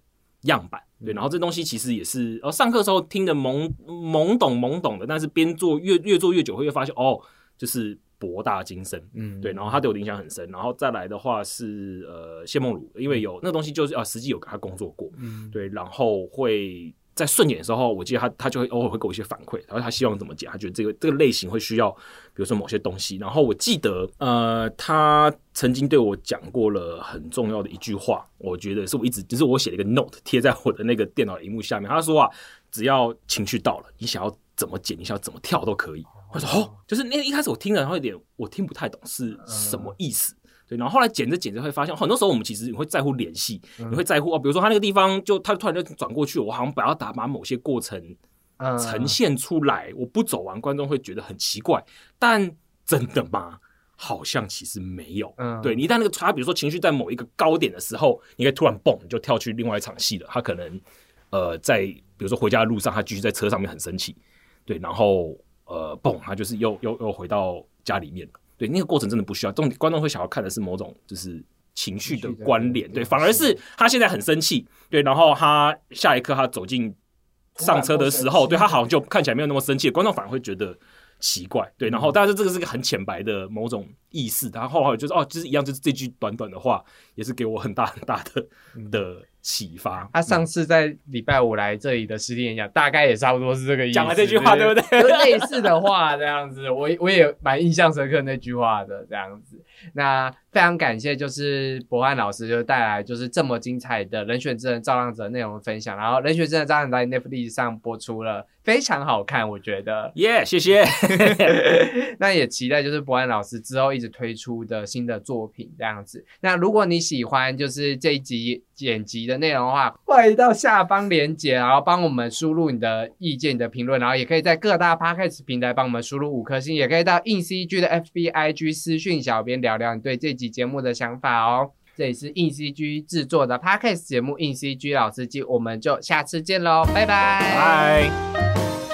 [SPEAKER 2] 样板，对，然后这东西其实也是，呃，上课时候听的懵懵懂懵懂的，但是边做越越做越久，会越发现哦，就是博大精深，嗯，对，然后他对我的影响很深，然后再来的话是呃谢梦茹，因为有那东西就是啊，实际有跟他工作过，嗯，对，然后会。在顺眼的时候，我记得他他就会偶尔会给我一些反馈，然后他希望怎么讲，他觉得这个这个类型会需要，比如说某些东西。然后我记得，呃，他曾经对我讲过了很重要的一句话，我觉得是我一直就是我写了一个 note 贴在我的那个电脑荧幕下面。他说啊，只要情绪到了，你想要怎么剪，你想要怎么跳都可以。我说哦，就是那一开始我听了，然后有点我听不太懂是什么意思。对，然后后来剪着剪着会发现，很多时候我们其实你会在乎联系，你会在乎哦，比如说他那个地方就他突然就转过去，我好像不要打把某些过程呈现出来，我不走完，观众会觉得很奇怪。但真的吗？好像其实没有。嗯，对你一旦那个他比如说情绪在某一个高点的时候，你可以突然蹦就跳去另外一场戏了。他可能呃在比如说回家的路上，他继续在车上面很生气，对，然后呃蹦，他就是又又又回到家里面。对那个过程真的不需要，重点观众会想要看的是某种就是情绪的关联，对，反而是他现在很生气，对，然后他下一刻他走进上车的时候，对他好像就看起来没有那么生气，观众反而会觉得奇怪，对，然后但是这个是个很浅白的某种意思，然后后来就是哦，就是一样，就是这句短短的话也是给我很大很大的的。启发。
[SPEAKER 1] 他上次在礼拜五来这里的实体演讲，大概也差不多是这个意思。
[SPEAKER 2] 讲了这句话，对不对？
[SPEAKER 1] 类似的话这样子，我我也蛮印象深刻那句话的这样子。那非常感谢，就是博翰老师就带来就是这么精彩的人选之人照亮者内容分享。然后人选之人照亮者在 Netflix 上播出了，非常好看，我觉得。
[SPEAKER 2] 耶，谢谢。
[SPEAKER 1] 那也期待就是博翰老师之后一直推出的新的作品这样子。那如果你喜欢就是这一集剪辑的。内容的话，欢迎到下方连接，然后帮我们输入你的意见、你的评论，然后也可以在各大 podcast 平台帮我们输入五颗星，也可以到硬 CG 的 FBIG 私讯小编聊聊你对这集节目的想法哦。这里是硬 CG 制作的 podcast 节目硬 CG 老司机，我们就下次见喽，拜。
[SPEAKER 2] 拜。